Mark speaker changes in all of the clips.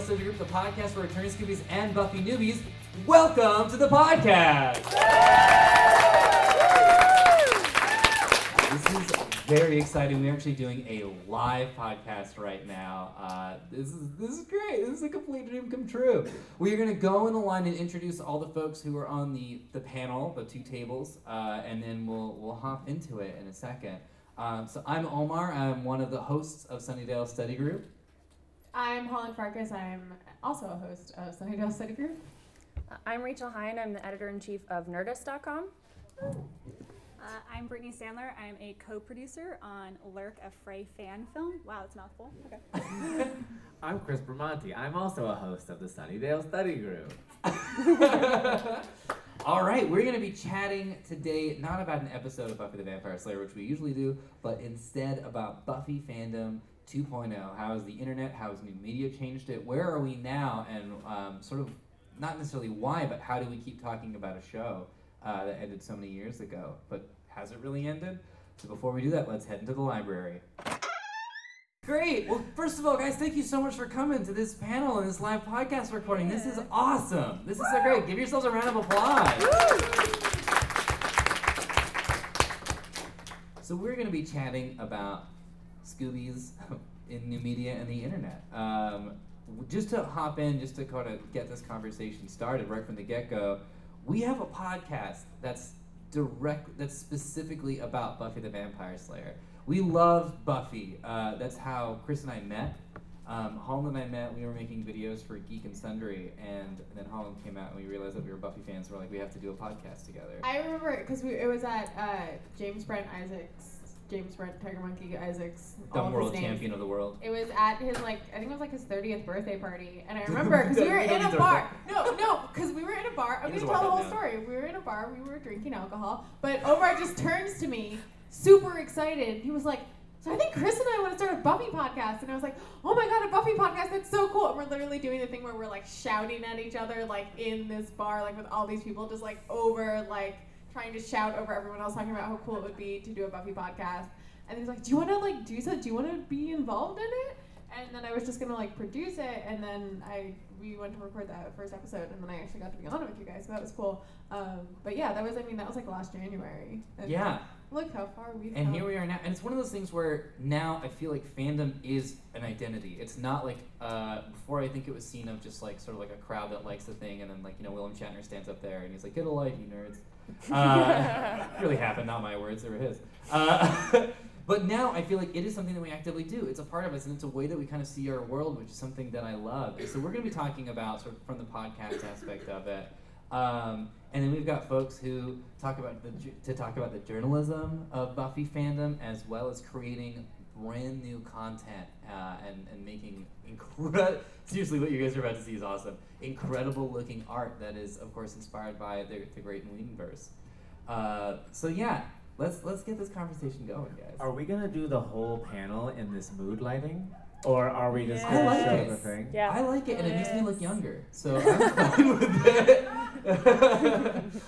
Speaker 1: Study Group, the podcast for returning Scoobies and Buffy newbies. Welcome to the podcast. This is very exciting. We're actually doing a live podcast right now. Uh, this is this is great. This is a complete dream come true. We are going to go in the line and introduce all the folks who are on the the panel, the two tables, uh, and then we'll we'll hop into it in a second. Um, so I'm Omar. I'm one of the hosts of Sunnydale Study Group.
Speaker 2: I'm Holland Farkas. I'm also a host of Sunnydale Study Group.
Speaker 3: I'm Rachel Heine. I'm the editor in chief of Nerdist.com.
Speaker 4: Uh, I'm Brittany Sandler. I'm a co-producer on Lurk, a Fray fan film. Wow, it's mouthful. Okay.
Speaker 5: I'm Chris Bramante. I'm also a host of the Sunnydale Study Group.
Speaker 1: All right, we're going to be chatting today not about an episode of Buffy the Vampire Slayer, which we usually do, but instead about Buffy fandom 2.0. How has the internet, how has new media changed it? Where are we now? And um, sort of, not necessarily why, but how do we keep talking about a show uh, that ended so many years ago? But has it really ended? So before we do that, let's head into the library. Great. Well, first of all, guys, thank you so much for coming to this panel and this live podcast recording. This is awesome. This is so great. Give yourselves a round of applause. So we're going to be chatting about Scoobies in new media and the internet. Um, just to hop in, just to kind of get this conversation started right from the get-go, we have a podcast that's direct, that's specifically about Buffy the Vampire Slayer. We love Buffy. Uh, that's how Chris and I met. Um, Holland and I met. We were making videos for Geek and Sundry, and then Holland came out, and we realized that we were Buffy fans. So we're like, we have to do a podcast together.
Speaker 2: I remember because it was at uh, James Brent Isaacs, James Brent Tiger Monkey Isaacs, all
Speaker 1: Dumb
Speaker 2: of
Speaker 1: world
Speaker 2: his names.
Speaker 1: champion of the world.
Speaker 2: It was at his like I think it was like his 30th birthday party, and I remember because we were in a bar. No, no, because we were in a bar. I'm gonna tell the whole
Speaker 1: that
Speaker 2: story. We were in a bar. We were drinking alcohol, but Omar just turns to me, super excited. He was like. So I think Chris and I want to start a Buffy podcast, and I was like, "Oh my god, a Buffy podcast! That's so cool!" And we're literally doing the thing where we're like shouting at each other, like in this bar, like with all these people, just like over, like trying to shout over everyone else, talking about how cool it would be to do a Buffy podcast. And he was like, "Do you want to like do so? Do you want to be involved in it?" And then I was just gonna like produce it, and then I we went to record that first episode, and then I actually got to be on it with you guys, so that was cool. Um, but yeah, that was I mean that was like last January. And
Speaker 1: Yeah.
Speaker 2: Look how far we've
Speaker 1: And
Speaker 2: come.
Speaker 1: here we are now, and it's one of those things where now I feel like fandom is an identity. It's not like uh, before. I think it was seen of just like sort of like a crowd that likes a thing, and then like you know William Shatner stands up there and he's like, "Get a life, you nerds." Uh, really happened, not my words, they were his. Uh, but now I feel like it is something that we actively do. It's a part of us, and it's a way that we kind of see our world, which is something that I love. So we're going to be talking about sort of from the podcast aspect of it. Um, and then we've got folks who talk about the to talk about the journalism of Buffy fandom as well as creating brand new content uh, and and making incredible. Seriously, what you guys are about to see is awesome. Incredible looking art that is, of course, inspired by the, the Great Whedonverse. Uh, so yeah, let's let's get this conversation going, guys.
Speaker 5: Are we gonna do the whole panel in this mood lighting, or are we just
Speaker 1: I
Speaker 5: gonna
Speaker 1: like
Speaker 5: show
Speaker 1: it.
Speaker 5: the thing?
Speaker 3: Yeah.
Speaker 1: I like it, and it makes me look younger, so I'm fine with it.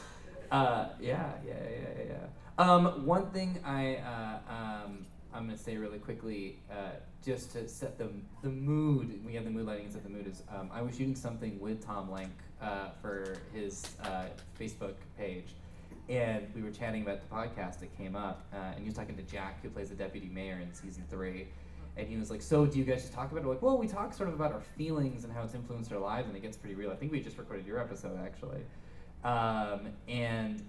Speaker 1: uh, yeah, yeah, yeah, yeah. Um, one thing I uh, um, I'm gonna say really quickly, uh, just to set the the mood. We have the mood lighting and set the mood. Is um, I was shooting something with Tom Lenk uh, for his uh, Facebook page. And we were chatting about the podcast that came up, uh, and he was talking to Jack, who plays the deputy mayor in season three. And he was like, "So, do you guys just talk about it?" We're like, well, we talk sort of about our feelings and how it's influenced our lives, and it gets pretty real. I think we just recorded your episode actually, um, and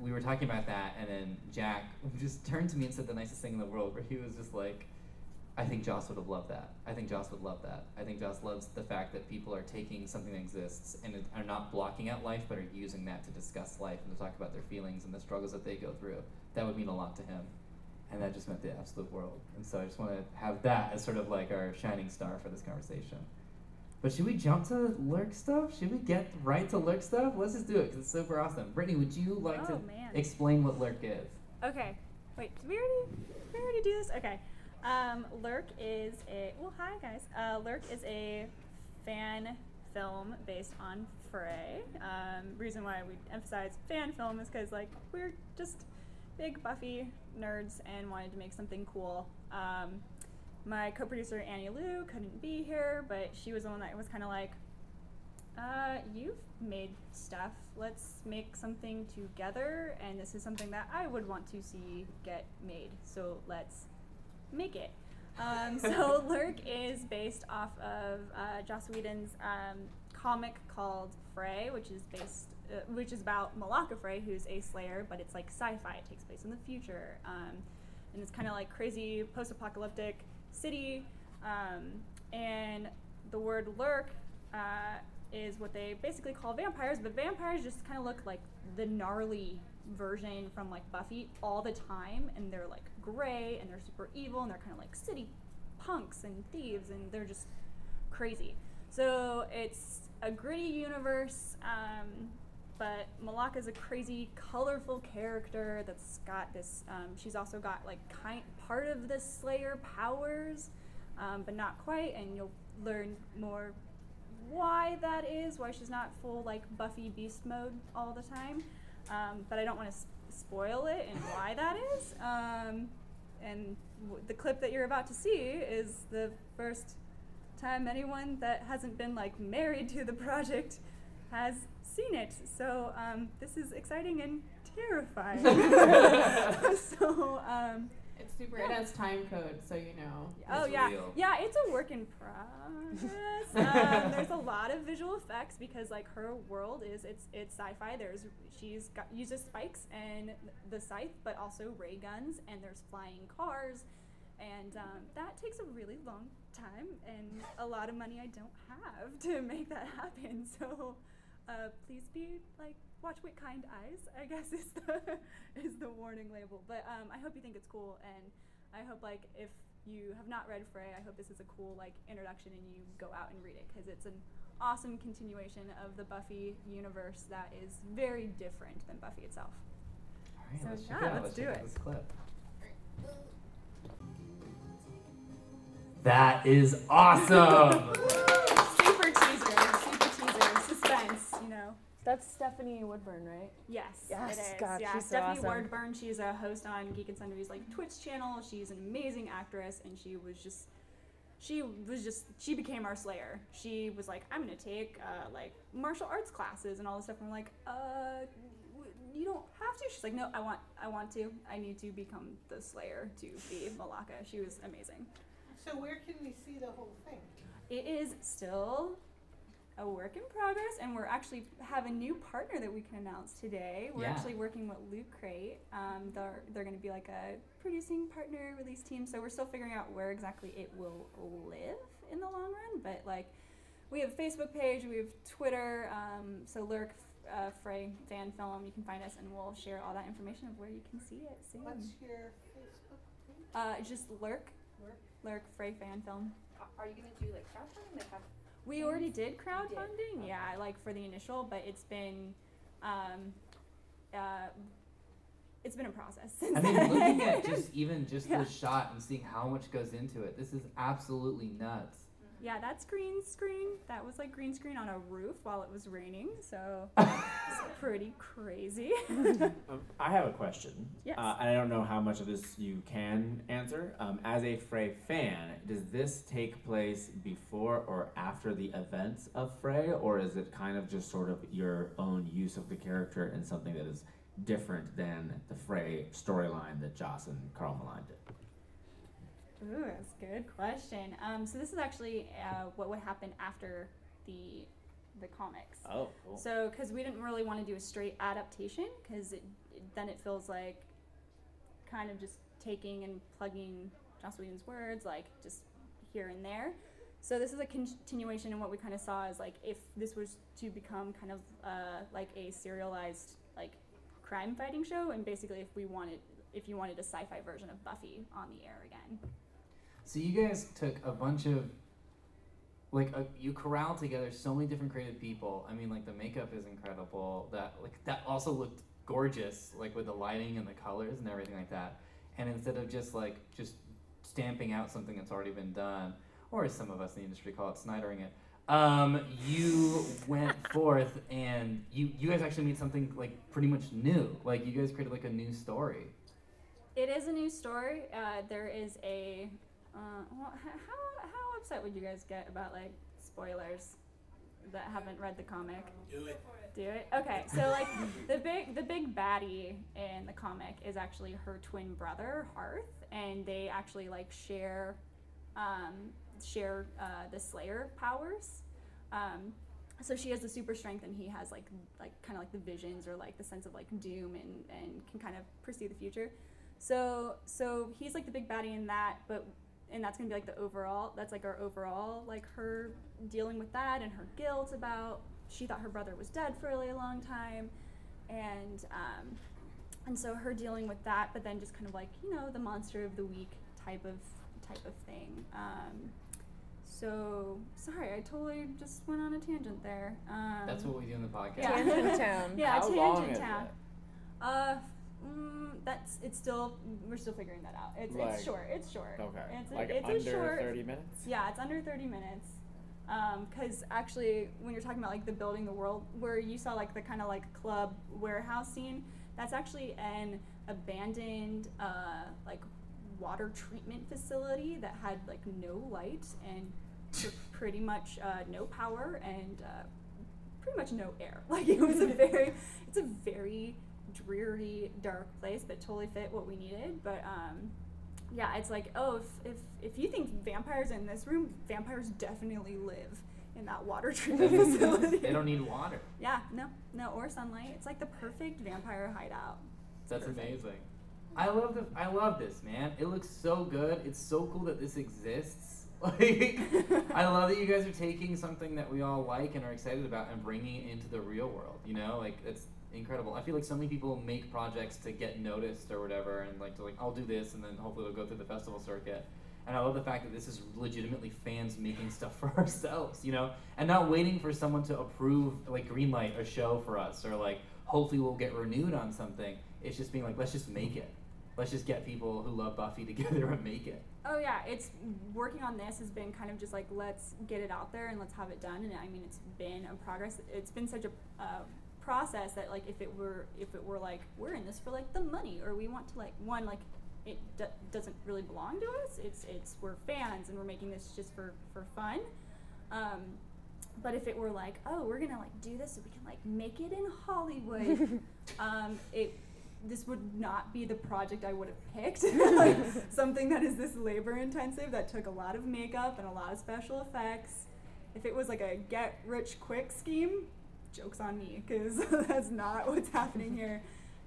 Speaker 1: we were talking about that, and then Jack just turned to me and said the nicest thing in the world, where he was just like, "I think Joss would have loved that. I think Joss would love that. I think Joss loves the fact that people are taking something that exists and are not blocking out life, but are using that to discuss life and to talk about their feelings and the struggles that they go through. That would mean a lot to him." and that just meant the absolute world. And so I just want to have that as sort of like our shining star for this conversation. But should we jump to lurk stuff? Should we get right to lurk stuff? Let's just do it because it's super awesome. Brittany, would you like
Speaker 4: Oh,
Speaker 1: to
Speaker 4: man.
Speaker 1: explain what lurk is?
Speaker 4: Okay. Wait, did we already did we already do this? Okay. Um, Lurk is a well, hi guys. Uh, Lurk is a fan film based on Fray. Um, reason why we emphasize fan film is because like we're just big Buffy nerds and wanted to make something cool. Um, my co-producer Annie Lou couldn't be here, but she was the one that was kind of like, uh, "You've made stuff. Let's make something together, and this is something that I would want to see get made. So let's make it." Um, so Lurk is based off of uh, Joss Whedon's um, comic called Fray, which is based, uh, which is about Melaka Fray, who's a Slayer, but it's like sci-fi. It takes place in the future, um, and it's kind of like crazy post-apocalyptic city. Um, and the word Lurk uh, is what they basically call vampires, but vampires just kind of look like the gnarly version from like Buffy all the time, and they're like gray and they're super evil and they're kind of like city punks and thieves and they're just crazy. So it's a gritty universe, um, but Malak is a crazy, colorful character that's got this. Um, she's also got like kind part of the Slayer powers, um, but not quite, and you'll learn more why that is, why she's not full like Buffy Beast mode all the time. Um, but I don't want to s- spoil it and why that is. Um, and w- the clip that you're about to see is the first time anyone that hasn't been like married to the project has seen it. So um, this is exciting and terrifying. so um,
Speaker 2: It's super. It has time code, so you know.
Speaker 4: Oh
Speaker 1: It's
Speaker 4: yeah,
Speaker 1: real.
Speaker 4: yeah. It's a work in progress. um, there's a lot of visual effects because like her world is it's it's sci-fi. There's she's got uses spikes and the scythe, but also ray guns, and there's flying cars, and um, that takes a really long time and a lot of money I don't have to make that happen. So uh, please be like watch with kind eyes. I guess is the is the warning label. But um, I hope you think it's cool, and I hope like if you have not read Fray, I hope this is a cool like introduction, and you go out and read it because it's an awesome continuation of the Buffy universe that is very different than Buffy itself.
Speaker 1: All right,
Speaker 4: So,
Speaker 1: let's
Speaker 4: yeah,
Speaker 1: out.
Speaker 4: let's do it.
Speaker 1: this clip. That is awesome.
Speaker 4: super teaser, super teaser, suspense, you know.
Speaker 3: That's Stephanie Woodburn, right?
Speaker 4: Yes,
Speaker 3: Yes,
Speaker 4: it is.
Speaker 3: God,
Speaker 4: yeah,
Speaker 3: she's so
Speaker 4: Stephanie
Speaker 3: awesome.
Speaker 4: Wordburn. She's a host on Geek and Sundry's like Twitch channel. She's an amazing actress, and she was just, she was just, she became our Slayer. She was like, I'm gonna take uh, like martial arts classes and all this stuff. And we're like, uh, you don't have to. She's like, no, I want, I want to. I need to become the Slayer to be Melaka. She was amazing.
Speaker 6: So where can we see the whole thing?
Speaker 4: It is still a work in progress, and we're actually have a new partner that we can announce today. We're
Speaker 1: Yeah.
Speaker 4: actually working with Loot Crate. Um, they're they're going to be like a producing partner release team, so we're still figuring out where exactly it will live in the long run. But like, we have a Facebook page, we have Twitter. Um, so Lurk uh, Fray fan film, you can find us, and we'll share all that information of where you can see it soon.
Speaker 6: What's your Facebook page?
Speaker 4: Uh, just Lurk,
Speaker 6: Lurk?
Speaker 4: Lurk Fray fan film.
Speaker 3: Are you gonna do like crowdfunding to have?
Speaker 4: We already did
Speaker 3: did?
Speaker 4: crowdfunding, yeah, like for the initial, but it's been, um, uh, it's been a process since
Speaker 1: I mean,
Speaker 4: then.
Speaker 1: looking at just even just
Speaker 4: Yeah.
Speaker 1: the shot and seeing how much goes into it, this is absolutely nuts.
Speaker 4: Yeah, that's green screen. That was like green screen on a roof while it was raining, so it's pretty crazy.
Speaker 5: Um, I have a question.
Speaker 4: Yes.
Speaker 5: Uh, and I don't know how much of this you can answer. Um, as a Fray fan, does this take place before or after the events of Fray, or is it kind of just sort of your own use of the character and something that is different than the Fray storyline that Joss and Karl Moline did?
Speaker 4: Ooh, that's a good question. Um, so this is actually uh, what would happen after the the comics.
Speaker 5: Oh, cool.
Speaker 4: So, because we didn't really want to do a straight adaptation, because it, it, then it feels like kind of just taking and plugging Joss Whedon's words, like just here and there. So this is a continuation, and what we kind of saw is like if this was to become kind of uh, like a serialized like crime fighting show, and basically if we wanted, if you wanted a sci-fi version of Buffy on the air again.
Speaker 1: So you guys took a bunch of like uh you corralled together so many different creative people. I mean, like the makeup is incredible. That like that also looked gorgeous, like with the lighting and the colors and everything like that. And instead of just like just stamping out something that's already been done, or as some of us in the industry call it, snidering it. Um, you went forth and you you guys actually made something like pretty much new. Like you guys created like a new story.
Speaker 4: It is a new story. Uh, there is a Uh, well, how how upset would you guys get about like spoilers that haven't read the comic?
Speaker 7: Do it.
Speaker 4: Do it. Okay, so like the big the big baddie in the comic is actually her twin brother Harth, and they actually like share um, share uh, the Slayer powers. Um, so she has the super strength, and he has like like kind of like the visions or like the sense of like doom and and can kind of perceive the future. So so he's like the big baddie in that, but and that's gonna be like the overall. That's like our overall like her dealing with that and her guilt about she thought her brother was dead for a really long time, and um, and so her dealing with that, but then just kind of like you know the monster of the week type of type of thing. Um, so sorry, I totally just went on a tangent there. Um,
Speaker 1: That's what we do in the podcast.
Speaker 4: Yeah.
Speaker 3: Tangent Town.
Speaker 4: yeah,
Speaker 5: How
Speaker 4: tangent
Speaker 5: long is
Speaker 4: town.
Speaker 5: it?
Speaker 4: Uh, mm, that's it's still we're still figuring that out. It's
Speaker 7: Like-
Speaker 4: it's short. It's short.
Speaker 7: Okay.
Speaker 4: It's a,
Speaker 7: like
Speaker 4: it's
Speaker 7: under
Speaker 4: a short.
Speaker 7: 30 minutes?
Speaker 4: Yeah, it's under 30 minutes. Because actually, when you're talking about like the building the world, where you saw like the kind of like club warehouse scene, that's actually an abandoned uh, like water treatment facility that had like no light and pr- pretty much uh, no power and uh, pretty much no air. Like it was a very, it's a very dreary, dark place, but totally fit what we needed. But um, yeah, it's like, oh, if, if if you think vampires in this room, vampires definitely live in that water treatment facility.
Speaker 1: they don't need water.
Speaker 4: Yeah, no, no, or sunlight. It's like the perfect vampire hideout. It's
Speaker 1: That's
Speaker 4: perfect.
Speaker 1: amazing. I love the I love this man. It looks so good. It's so cool that this exists. Like I love that you guys are taking something that we all like and are excited about and bringing it into the real world. You know, like it's incredible. I feel like so many people make projects to get noticed or whatever, and like to like I'll do this, and then hopefully it'll go through the festival circuit. And I love the fact that this is legitimately fans making stuff for ourselves, you know, and not waiting for someone to approve, like greenlight a show for us, or like hopefully we'll get renewed on something. It's just being like, let's just make it. Let's just get people who love Buffy together and make it.
Speaker 4: Oh yeah, it's working on this has been kind of just like let's get it out there and let's have it done. And I mean, it's been a progress. It's been such a uh, process that like if it were if it were like we're in this for like the money or we want to like one like it d- doesn't really belong to us. It's it's we're fans and we're making this just for for fun. Um, but if it were like oh we're gonna like do this so we can like make it in Hollywood, um, it this would not be the project I would have picked. like something that is this labor intensive that took a lot of makeup and a lot of special effects. If it was like a get rich quick scheme, jokes on me because that's not what's happening here.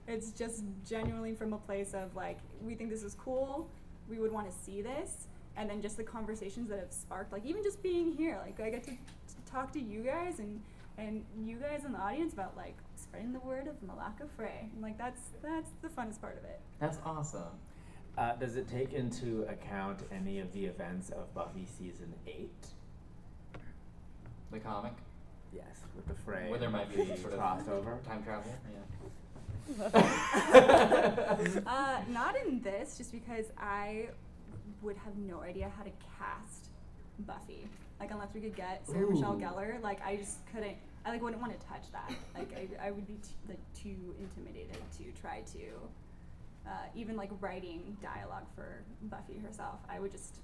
Speaker 4: It's just genuinely from a place of like we think this is cool, we would want to see this, and then just the conversations that have sparked, like even just being here, like I get to, to talk to you guys and and you guys in the audience about like spreading the word of Melaka Fray. And, like that's that's the funnest part of it.
Speaker 1: That's awesome.
Speaker 5: Uh, does it take into account any of the events of Buffy season eight?
Speaker 1: The comic,
Speaker 5: Yes, with the fray.
Speaker 1: where there might be sort of
Speaker 5: crossover.
Speaker 1: time travel.
Speaker 4: uh, not in this, just because I would have no idea how to cast Buffy. Like unless we could get Sarah Michelle
Speaker 1: Ooh.
Speaker 4: Gellar, like I just couldn't. I like wouldn't want to touch that. Like I, I would be t- like too intimidated to try to uh, even like writing dialogue for Buffy herself. I would just.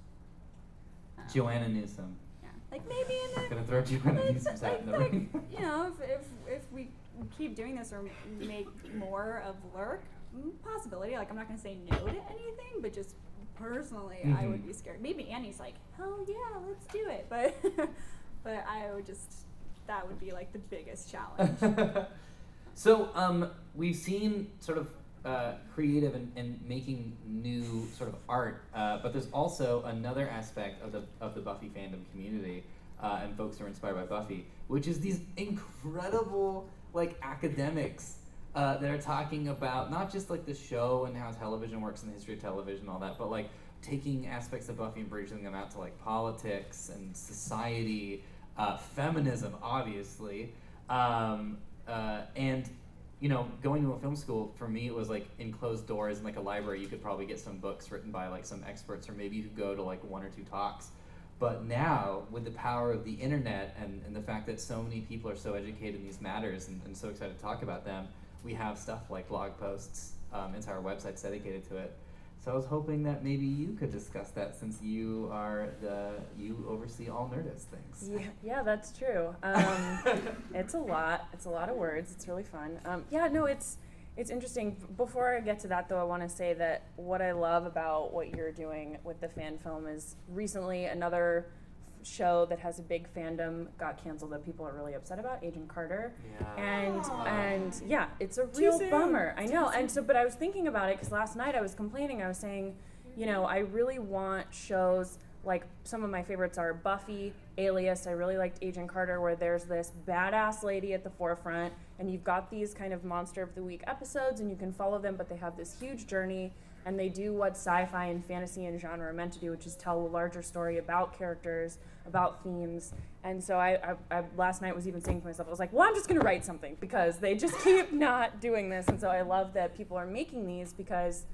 Speaker 4: um,
Speaker 1: Joanna Newsom.
Speaker 4: Yeah, like maybe in the
Speaker 1: Gonna throw Joanna
Speaker 4: like, like,
Speaker 1: in the
Speaker 4: like,
Speaker 1: ring.
Speaker 4: you know, if, if if we keep doing this or make more of Lurk, mm, possibility. Like I'm not gonna say no to anything, but just personally, I would
Speaker 1: Mhm.
Speaker 4: be scared. Maybe Annie's like, hell yeah, let's do it. But but I would just that would be like the biggest challenge.
Speaker 1: so um, we've seen sort of uh, creative and, and making new sort of art, uh, but there's also another aspect of the of the Buffy fandom community uh, and folks who are inspired by Buffy, which is these incredible like academics. Uh, that are talking about not just like the show and how television works and the history of television and all that, but like taking aspects of Buffy and bridging them out to like politics and society, uh, feminism, obviously, um, uh, and you know, going to a film school for me it was like in closed doors like a library. You could probably get some books written by like some experts, or maybe you could go to like one or two talks. But now, with the power of the internet and, and the fact that so many people are so educated in these matters and, and so excited to talk about them, we have stuff like blog posts, um, entire websites dedicated to it. So I was hoping that maybe you could discuss that since you are the you oversee all Nerdist things.
Speaker 3: Yeah, yeah, that's true. Um, it's a lot. It's a lot of words. It's really fun. Um, yeah, no, it's it's interesting. Before I get to that, though, I want to say that what I love about what you're doing with the fan film is recently another show that has a big fandom got canceled that people are really upset about, Agent Carter.
Speaker 1: Yeah.
Speaker 3: And
Speaker 2: Aw.
Speaker 3: and yeah, it's a
Speaker 4: Too
Speaker 3: real
Speaker 4: soon.
Speaker 3: bummer. I know.
Speaker 4: soon.
Speaker 3: And so, but I was thinking about it because last night I was complaining. I was saying, you know, I really want shows like some of my favorites are Buffy, Alias. I really liked Agent Carter, where there's this badass lady at the forefront, and you've got these kind of monster of the week episodes, and you can follow them, but they have this huge journey, and they do what sci-fi and fantasy and genre are meant to do, which is tell a larger story about characters, about themes. And so I, I, I last night was even saying to myself, I was like, well, I'm just gonna write something because they just keep not doing this, and so I love that people are making these because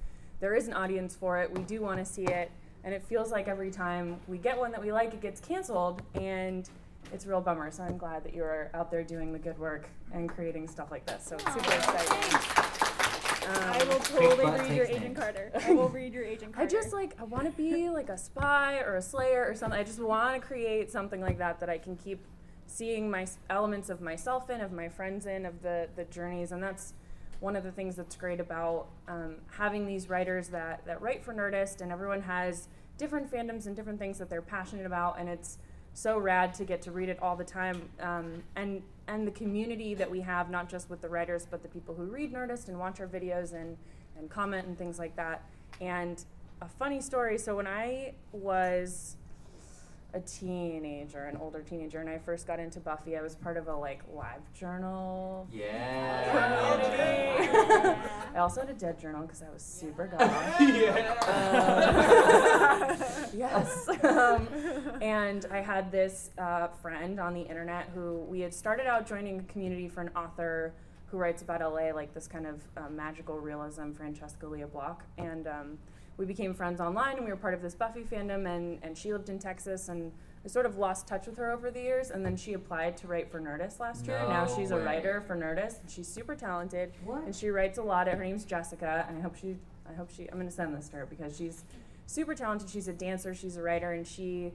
Speaker 3: there is an audience for it. We do want to see it, and it feels like every time we get one that we like, it gets canceled, and it's a real bummer. So I'm glad that you're out there doing the good work and creating stuff like this. So it's super exciting.
Speaker 4: I will
Speaker 3: Um,
Speaker 4: totally read your Agent
Speaker 1: names.
Speaker 4: Carter. I will read your Agent Carter.
Speaker 3: I just like I want to be like a spy or a slayer or something. I just want to create something like that that I can keep seeing my elements of myself in, of my friends in, of the the journeys, and that's one of the things that's great about um, having these writers that that write for Nerdist, and everyone has different fandoms and different things that they're passionate about, and it's so rad to get to read it all the time, um, and and the community that we have, not just with the writers, but the people who read Nerdist and watch our videos and and comment and things like that. And a funny story. So when I was a teenager, an older teenager, and I first got into Buffy, I was part of a like live journal
Speaker 1: Yeah.
Speaker 3: community. I also had a dead journal because I was super goth.
Speaker 1: yeah.
Speaker 3: Um, yes. Um, and I had this uh, friend on the internet who we had started out joining a community for an author who writes about LA, like this kind of uh, magical realism, Francesca Lia Block. And um, we became friends online and we were part of this Buffy fandom. And, and she lived in Texas. And I sort of lost touch with her over the years. And then she applied to write for Nerdist last year. Now she's
Speaker 1: way.
Speaker 3: a writer for Nerdist. And she's super talented
Speaker 1: What?
Speaker 3: and she writes a lot. Her name's Jessica, and I hope she, I hope she, I'm gonna send this to her because she's super talented. She's a dancer, she's a writer, and she,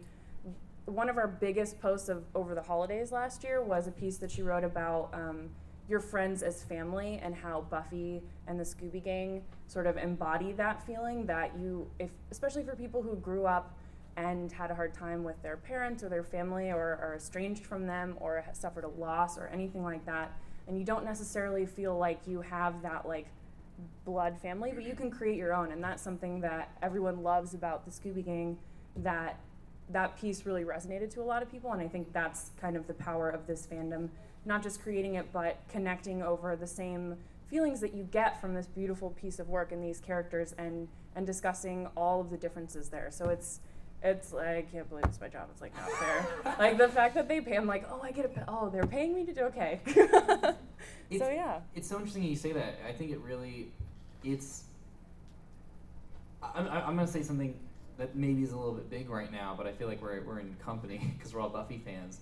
Speaker 3: one of our biggest posts of over the holidays last year was a piece that she wrote about um, your friends as family and how Buffy and the Scooby Gang sort of embody that feeling that you, if especially for people who grew up and had a hard time with their parents or their family or are estranged from them or suffered a loss or anything like that and you don't necessarily feel like you have that like blood family but you can create your own and that's something that everyone loves about the scooby gang that that piece really resonated to a lot of people and i think that's kind of the power of this fandom not just creating it but connecting over the same feelings that you get from this beautiful piece of work and these characters and and discussing all of the differences there so it's it's like I can't believe it's my job. It's like not fair. like the fact that they pay, I'm like, oh, I get a, pa- oh, they're paying me to do okay. so yeah,
Speaker 1: It's so interesting you say that. I think it really, it's. I- I'm, I'm gonna say something that maybe is a little bit big right now, but I feel like we're we're in company because we're all Buffy fans.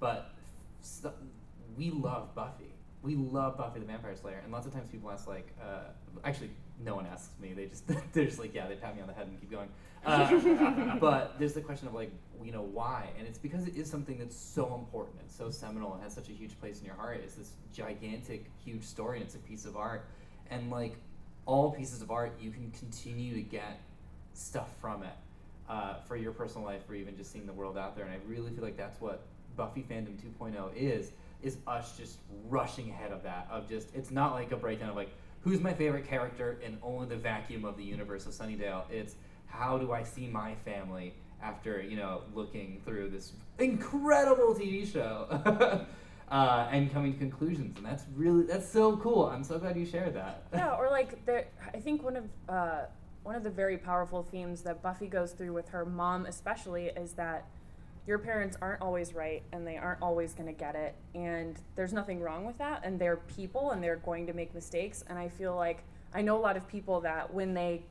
Speaker 1: But st- we love Buffy. We love Buffy the Vampire Slayer, and lots of times people ask like, uh, actually, no one asks me. They just they're just like, yeah, they pat me on the head and keep going. Uh, but there's the question of like, you know, why? And it's because it is something that's so important and so seminal and has such a huge place in your heart. It's this gigantic, huge story, and it's a piece of art. And like all pieces of art, you can continue to get stuff from it uh, for your personal life, or even just seeing the world out there. And I really feel like that's what Buffy fandom 2.0 is. Is us just rushing ahead of that? Of just, it's not like a breakdown of like, who's my favorite character in only the vacuum of the universe of Sunnydale. It's how do I see my family after you know looking through this incredible TV show uh, and coming to conclusions, and that's really that's so cool. I'm so glad you shared that.
Speaker 3: yeah, or like I think one of uh, one of the very powerful themes that Buffy goes through with her mom, especially, is that your parents aren't always right and they aren't always going to get it, and there's nothing wrong with that, and they're people and they're going to make mistakes, and I feel like I know a lot of people that when they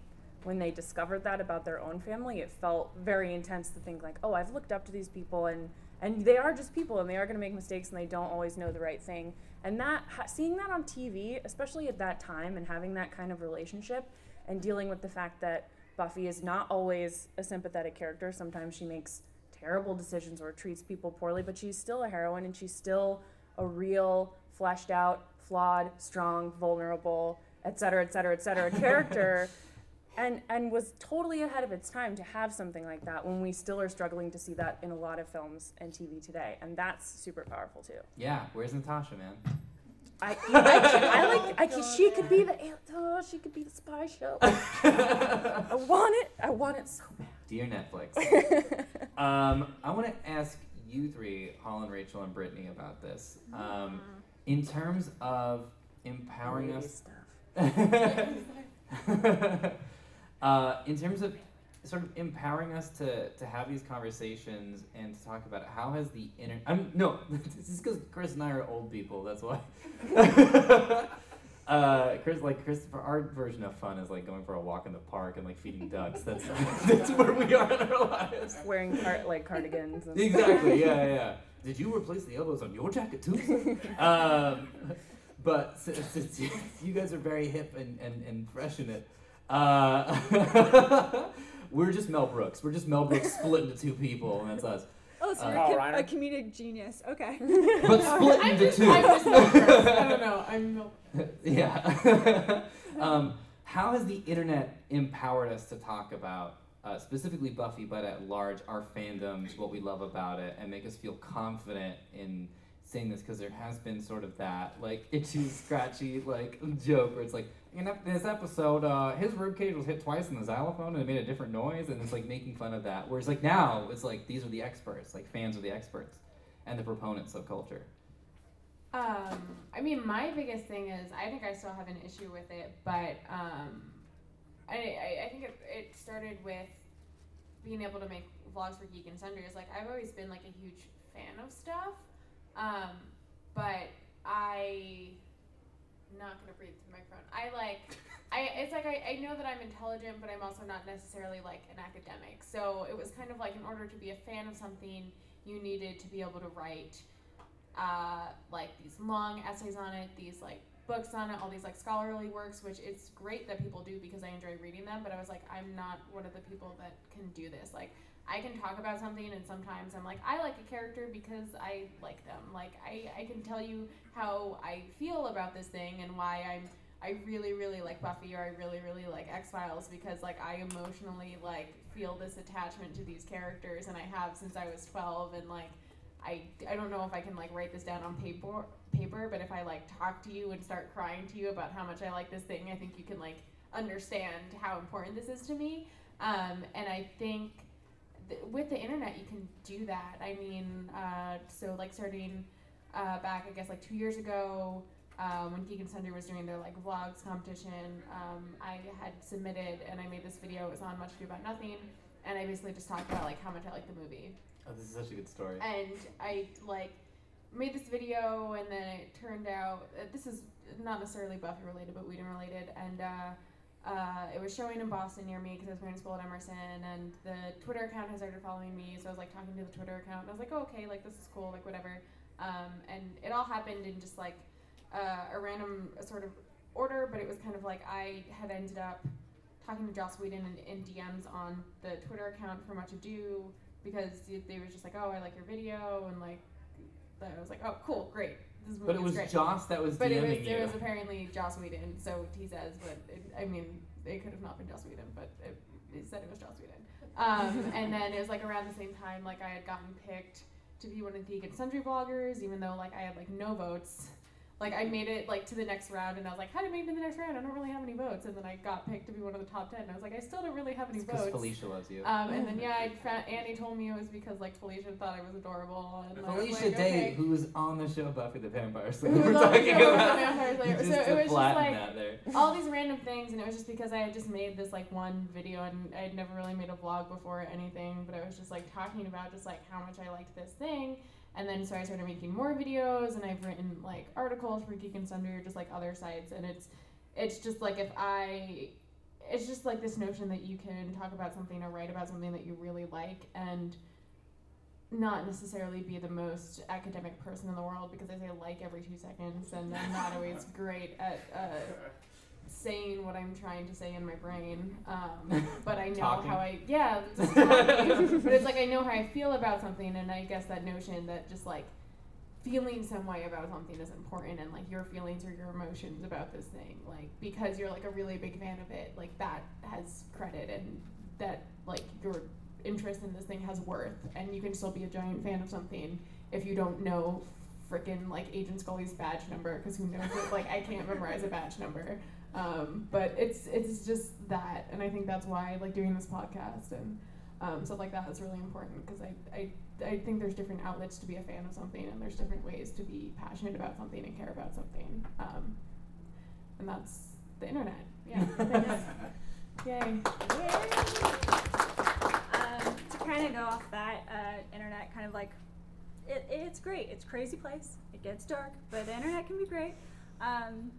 Speaker 3: when they discovered that about their own family, it felt very intense to think like, oh, I've looked up to these people and and they are just people and they are going to make mistakes and they don't always know the right thing. And that seeing that on TV, especially at that time and having that kind of relationship and dealing with the fact that Buffy is not always a sympathetic character. Sometimes she makes terrible decisions or treats people poorly, but she's still a heroine and she's still a real, fleshed out, flawed, strong, vulnerable, et cetera, et cetera, et cetera character. And, and was totally ahead of its time to have something like that when we still are struggling to see that in a lot of films and TV today. And that's super powerful too.
Speaker 1: Yeah, where's Natasha, man?
Speaker 3: I, I, I like. I she could be the. Oh, she could be the spy show. I want it. I want it so
Speaker 1: Dear Netflix. um, I want to ask you three, Holland, Rachel, and Brittany, about this. Um, in terms of empowering us uh, in terms of sort of empowering us to, to have these conversations and to talk about it, how has the internet? I'm no, this is because Chris and I are old people. That's why. Uh, Chris, like Chris, for our version of fun is like going for a walk in the park and like feeding ducks. That's that's where we are in our lives.
Speaker 3: Wearing car- like cardigans. And
Speaker 1: Exactly. Yeah, yeah, yeah. Did you replace the elbows on your jacket too? um, but since, since you, you guys are very hip and, and, and fresh in it, uh, we're just Mel Brooks. We're just Mel Brooks split into two people, and that's us.
Speaker 4: Oh, so
Speaker 1: Uh,
Speaker 4: you're
Speaker 5: Paul
Speaker 4: a, comedic genius. Okay.
Speaker 1: But split
Speaker 2: I'm
Speaker 1: into
Speaker 2: just,
Speaker 1: two.
Speaker 2: I'm just I don't know. I'm Mel
Speaker 1: yeah. um, how has the internet empowered us to talk about uh, specifically Buffy, but at large, our fandoms, what we love about it, and make us feel confident in saying this? Because there has been sort of that like itchy, scratchy like joke where it's like in this episode, uh, his rib cage was hit twice in the xylophone and it made a different noise, and it's like making fun of that. Whereas like now, it's like these are the experts, like fans are the experts, and the proponents of culture.
Speaker 2: Um, I mean, my biggest thing is I think I still have an issue with it, but um, I, I, I think it, it started with being able to make vlogs for Geek and Sundries. Like I've always been like a huge fan of stuff, um, but I not gonna breathe through my microphone. I like. I, it's like I, I know that I'm intelligent, but I'm also not necessarily like an academic. So it was kind of like in order to be a fan of something, you needed to be able to write uh, like these long essays on it, these like books on it, all these like scholarly works, which it's great that people do because I enjoy reading them. But I was like, I'm not one of the people that can do this. Like, I can talk about something, and sometimes I'm like, I like a character because I like them. Like, I, I can tell you how I feel about this thing and why I'm. I really, really like Buffy, or I really, really like X Files because like I emotionally like feel this attachment to these characters, and I have since I was 12, and like I, I don't know if I can like write this down on paper paper, but if I like talk to you and start crying to you about how much I like this thing, I think you can like understand how important this is to me. Um, and I think th- with the internet you can do that. I mean, uh, so like starting uh, back, I guess like two years ago. Um, when Geek and Sundry was doing their like vlogs competition, um, I had submitted and I made this video. It was on Much Ado About Nothing, and I basically just talked about like how much I like the movie
Speaker 1: Oh, this is such a good story.
Speaker 2: and I like made this video, and then it turned out uh, this is not necessarily Buffy related, but Whedon related, and uh, uh, it was showing in Boston near me because I was going to school at Emerson, and the Twitter account has started following me, so I was like talking to the Twitter account, and I was like, oh, okay, like this is cool, like whatever, um, and it all happened in just like uh, a random sort of order, but it was kind of like I had ended up talking to Joss Whedon in, in DMs on the Twitter account for Much Ado because they were just like, oh, I like your video, and like, I was like, oh, cool, great, this movie
Speaker 1: But it was
Speaker 2: great.
Speaker 1: Joss that was
Speaker 2: but it
Speaker 1: DMing
Speaker 2: was
Speaker 1: you.
Speaker 2: it was apparently Joss Whedon, so he says, but it, I mean, it could have not been Joss Whedon, but it, it said it was Joss Whedon. Um, and then it was like around the same time, like I had gotten picked to be one of the Geek and Sundry vloggers, even though like I had like no votes. Like I made it like to the next round, and I was like, "How did I make it to the next round? I don't really have any votes." And then I got picked to be one of the top ten. And I was like, "I still don't really have any
Speaker 1: because
Speaker 2: votes."
Speaker 1: Because Felicia loves you.
Speaker 2: Um, and then yeah, I found, Annie told me it was because like Felicia thought I was adorable. And I was
Speaker 1: Felicia
Speaker 2: like,
Speaker 1: Day,
Speaker 2: okay.
Speaker 1: who was on the show Buffy the Vampire Slayer, we're talking
Speaker 2: show Buffy the
Speaker 1: about.
Speaker 2: Vampire Slayer. So it was just like-
Speaker 1: that there.
Speaker 2: all these random things, and it was just because I had just made this like one video, and I had never really made a vlog before or anything, but I was just like talking about just like how much I liked this thing, and then so I started making more videos, and I've written like articles for Geek and Sundry or just like other sites, and it's it's just like if I it's just like this notion that you can talk about something or write about something that you really like and not necessarily be the most academic person in the world because I say like every two seconds and I'm not always great at uh, saying what I'm trying to say in my brain, um, but I know
Speaker 1: Talking.
Speaker 2: how I yeah, but it's like I know how I feel about something, and I guess that notion that just like feeling some way about something is important, and like your feelings or your emotions about this thing, like because you're like a really big fan of it, like that has credit, and that like your interest in this thing has worth, and you can still be a giant fan of something if you don't know freaking like Agent Scully's badge number because who knows it? Like I can't memorize a badge number. Um, but it's it's just that, and I think that's why I like doing this podcast and um, stuff like that is really important because I, I I think there's different outlets to be a fan of something, and there's different ways to be passionate about something and care about something. Um, and that's the internet. Yeah. Thanks. Yay.
Speaker 4: um, to kind of go off that uh, internet kind of like it, it's great it's a crazy place it gets dark but the internet can be great um,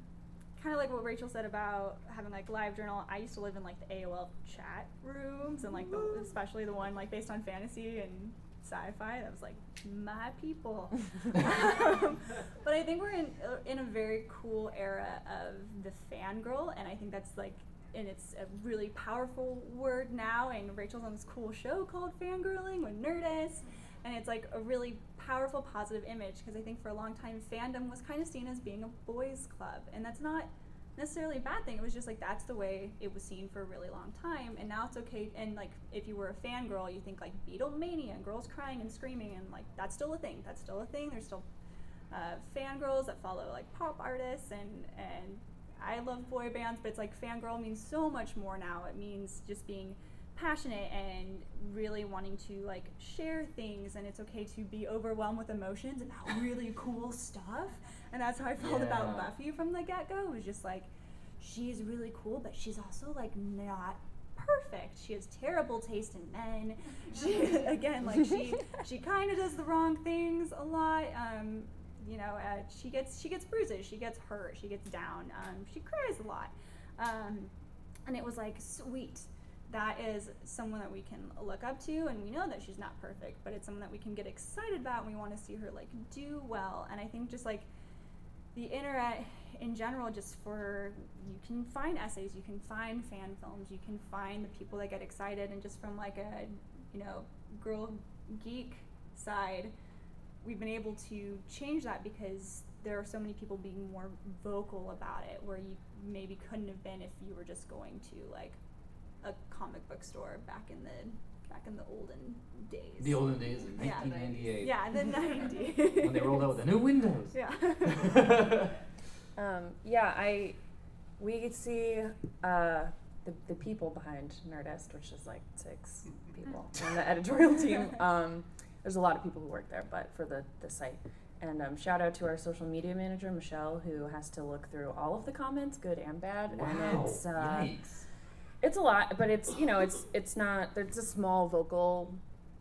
Speaker 4: kind of like what rachel said about having like live journal. I used to live in like the aol chat rooms and like the, especially the one like based on fantasy and sci-fi that was like my people. Um, but i think we're in uh, in a very cool era of the fangirl and i think that's like and it's a really powerful word now and rachel's on this cool show called fangirling with nerdist and it's like a really powerful positive image because i think for a long time fandom was kind of seen as being a boys club. And that's not necessarily a bad thing. It was just like that's the way it was seen for a really long time. And now it's okay and like if you were a fangirl you think like beatlemania and girls crying and screaming and like that's still a thing. That's still a thing. There's still uh, fangirls that follow like pop artists and and I love boy bands, but it's like fangirl means so much more now. It means just being passionate and really wanting to like share things and it's okay to be overwhelmed with emotions about really cool stuff. And that's how I felt about Buffy from the get go. It was just like she's really cool, but she's also like not perfect. She has terrible taste in men. She again like she she kind of does the wrong things a lot. Um, you know, uh, she gets she gets bruises, she gets hurt, she gets down, um, she cries a lot, um, and it was like sweet. That is someone that we can look up to, and we know that she's not perfect, but it's someone that we can get excited about, and we want to see her like do well. And I think just like the internet in general, just for you can find essays, you can find fan films, you can find the people that get excited, and just from like a you know girl geek side, we've been able to change that because there are so many people being more vocal about it where you maybe couldn't have been if you were just going to like a comic book store back in the back in the olden days.
Speaker 1: The olden days in
Speaker 4: Yeah,
Speaker 1: 1998.
Speaker 4: Yeah, the 90s.
Speaker 1: When they rolled out with the new Windows.
Speaker 4: Yeah.
Speaker 3: Um, yeah, I we see uh, the the people behind Nerdist, which is like six people on the editorial team. Um, there's a lot of people who work there, but for the the site. And um, shout out to our social media manager Michelle, who has to look through all of the comments, good and bad.
Speaker 1: Wow.
Speaker 3: And it's uh,
Speaker 1: Yikes.
Speaker 3: It's a lot, but it's you know it's it's not. It's a small vocal,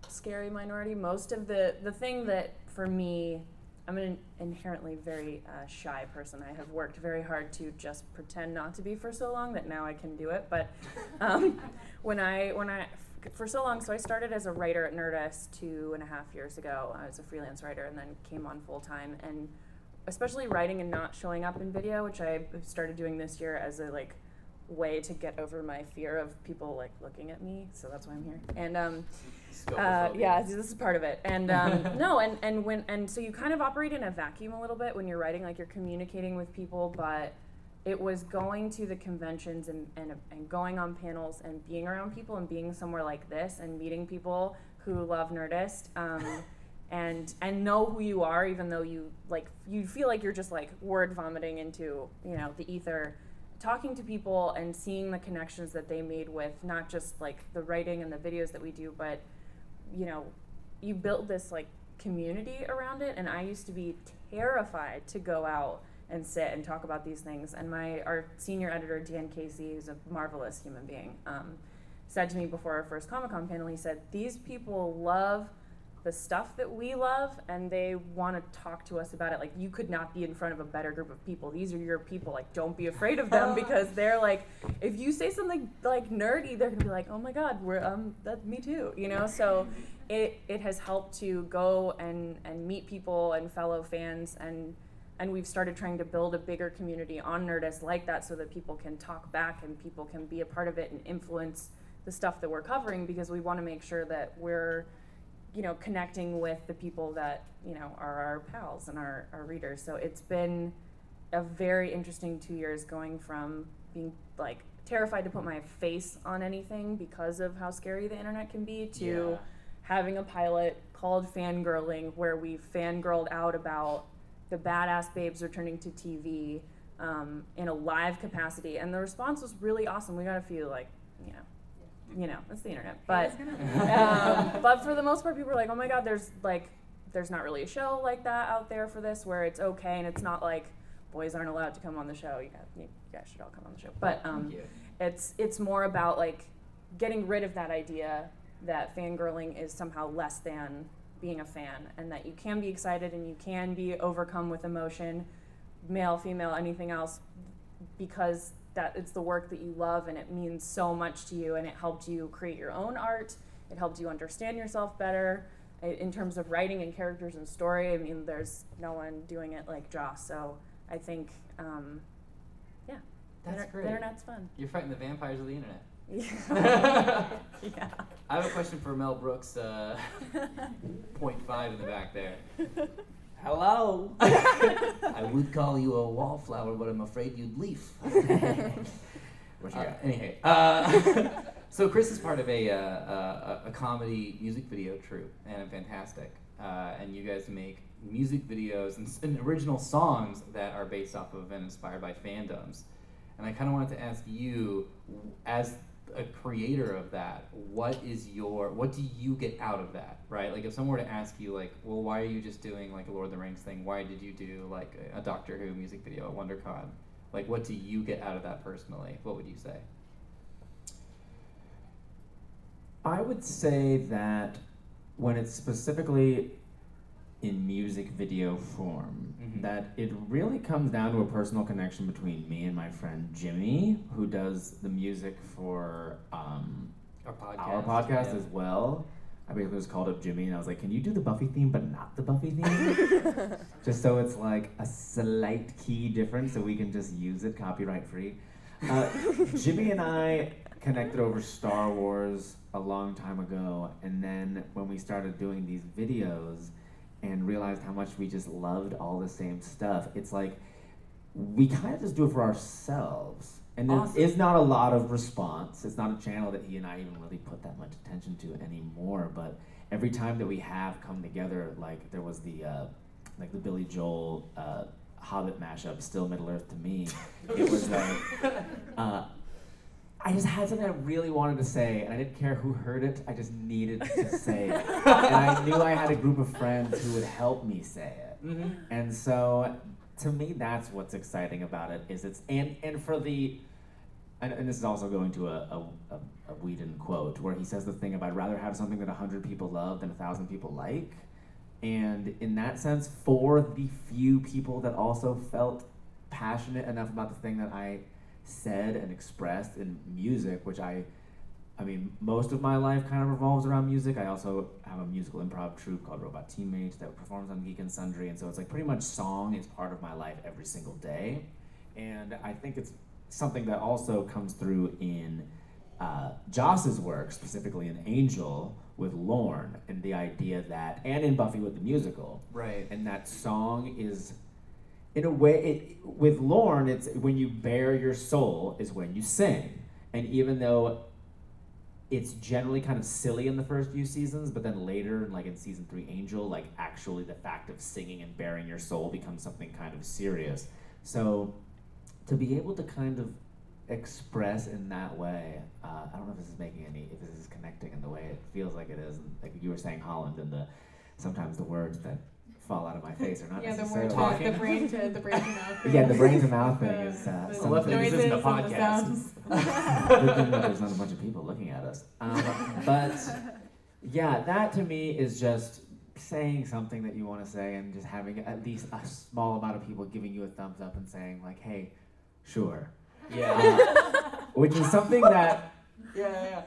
Speaker 3: scary minority. Most of the the thing that for me, I'm an inherently very uh, shy person. I have worked very hard to just pretend not to be for so long that now I can do it. But um, when I when I for so long, so I started as a writer at Nerdist two and a half years ago. I was a freelance writer and then came on full time and especially writing and not showing up in video, which I started doing this year as a like way to get over my fear of people like looking at me. So that's why I'm here. And um, uh, yeah, this is part of it. And um, no, and and when and so you kind of operate in a vacuum a little bit when you're writing, like you're communicating with people, but it was going to the conventions and, and, and going on panels and being around people and being somewhere like this and meeting people who love Nerdist um, and and know who you are even though you like you feel like you're just like word vomiting into you know the ether talking to people and seeing the connections that they made with not just like the writing and the videos that we do but you know you build this like community around it. And i used to be terrified to go out and sit and talk about these things. And my our senior editor dan casey who's a marvelous human being um, said to me before our first comic-con panel he said these people love the stuff that we love and they want to talk to us about it. Like you could not be in front of a better group of people. These are your people. Like don't be afraid of them because they're like if you say something like nerdy they're gonna be like oh my god we're um that me too you know? So it it has helped to go and and meet people and fellow fans and and we've started trying to build a bigger community on Nerdist like that so that people can talk back and people can be a part of it and influence the stuff that we're covering because we want to make sure that we're you know connecting with the people that you know are our pals and our, our readers. So it's been a very interesting two years going from being like terrified to put my face on anything because of how scary the internet can be to
Speaker 1: Yeah.
Speaker 3: having a pilot called fangirling where we fangirled out about the badass babes returning to TV um, in a live capacity. And the response was really awesome. We got a few like you know you know it's the internet but um, but for the most part, people are like, "Oh my God, there's like, there's not really a show like that out there for this where it's okay and it's not like boys aren't allowed to come on the show. You guys, you guys should all come on the show." But um, it's it's more about like getting rid of that idea that fangirling is somehow less than being a fan, and that you can be excited and you can be overcome with emotion, male, female, anything else, because that it's the work that you love and it means so much to you and it helped you create your own art it helped you understand yourself better in terms of writing and characters and story i mean there's no one doing it like joss so i think um, yeah
Speaker 1: That's
Speaker 3: inter-
Speaker 1: great.
Speaker 3: the internet's fun
Speaker 1: You're fighting the vampires of the internet.
Speaker 3: yeah yeah
Speaker 1: I have a question for Mel Brooks, uh, point five in the back there.
Speaker 5: Hello.
Speaker 1: I would call you a wallflower, but I'm afraid you'd leaf.
Speaker 5: What you
Speaker 1: Uh, anyway, uh, so Chris is part of a, uh, a, a comedy music video troupe, and I'm fantastic. Uh, and you guys make music videos and, and original songs that are based off of and inspired by fandoms. And I kind of wanted to ask you, as a creator of that, what is your, what do you get out of that, right? Like if someone were to ask you, like, well, why are you just doing like a Lord of the Rings thing? Why did you do like a, Doctor Who music video at WonderCon? Like, what do you get out of that personally? What would you say?
Speaker 5: I would say that when it's specifically in music video form,
Speaker 1: Mhm.
Speaker 5: that it really comes down to a personal connection between me and my friend Jimmy, who does the music for um,
Speaker 1: Our podcast.
Speaker 5: our podcast
Speaker 1: yeah.
Speaker 5: as well. I basically just called up Jimmy and I was like, "Can you do the Buffy theme, but not the Buffy theme?" just so it's like a slight key difference, so we can just use it copyright free. Uh, Jimmy and I connected over Star Wars a long time ago, and then when we started doing these videos and realized how much we just loved all the same stuff, it's like we kind of just do it for ourselves. And there
Speaker 1: Awesome.
Speaker 5: is not a lot of response. It's not a channel that he and I even really put that much attention to anymore. But every time that we have come together, like there was the uh, like the Billy Joel uh, Hobbit mashup, "Still Middle Earth" to me. It was like uh, I just had something I really wanted to say, and I didn't care who heard it. I just needed to say it, and I knew I had a group of friends who would help me say it.
Speaker 1: Mm-hmm.
Speaker 5: And so, to me, that's what's exciting about it. Is it's and and for the, and, and this is also going to a a, a, Whedon quote where he says the thing of I'd rather have something that a hundred people love than a thousand people like, and in that sense, for the few people that also felt passionate enough about the thing that I said and expressed in music, which I I mean, most of my life kind of revolves around music. I also have a musical improv troupe called Robot Teammates that performs on Geek and Sundry, and so it's like pretty much song is part of my life every single day. And I think it's something that also comes through in uh, Joss's work, specifically in Angel with Lorne, and the idea that, and in Buffy with the musical,
Speaker 1: Right.
Speaker 5: and that song is in a way it, with lorne it's when you bare your soul is when you sing and even though it's generally kind of silly in the first few seasons but then later like in season three angel like actually the fact of singing and bearing your soul becomes something kind of serious. So to be able to kind of express in that way uh, i don't know if this is making any if this is connecting in the way it feels like it is and like you were saying holland and the sometimes the words that fall out of my face are not
Speaker 2: yeah, the
Speaker 5: necessarily
Speaker 2: word talk, the brain to the brain to mouth.
Speaker 5: yeah, the brain to mouth thing
Speaker 2: The-
Speaker 5: is uh,
Speaker 2: the
Speaker 5: something.
Speaker 1: Luckily, this
Speaker 2: noises
Speaker 1: isn't a
Speaker 2: the
Speaker 1: podcast.
Speaker 2: sounds.
Speaker 5: Good thing that there's not a bunch of people looking at us. Um, but yeah, that to me is just saying something that you want to say and just having at least a small amount of people giving you a thumbs up and saying like, "Hey, sure,"
Speaker 1: Yeah.
Speaker 5: Uh, which is something that
Speaker 1: yeah. Yeah.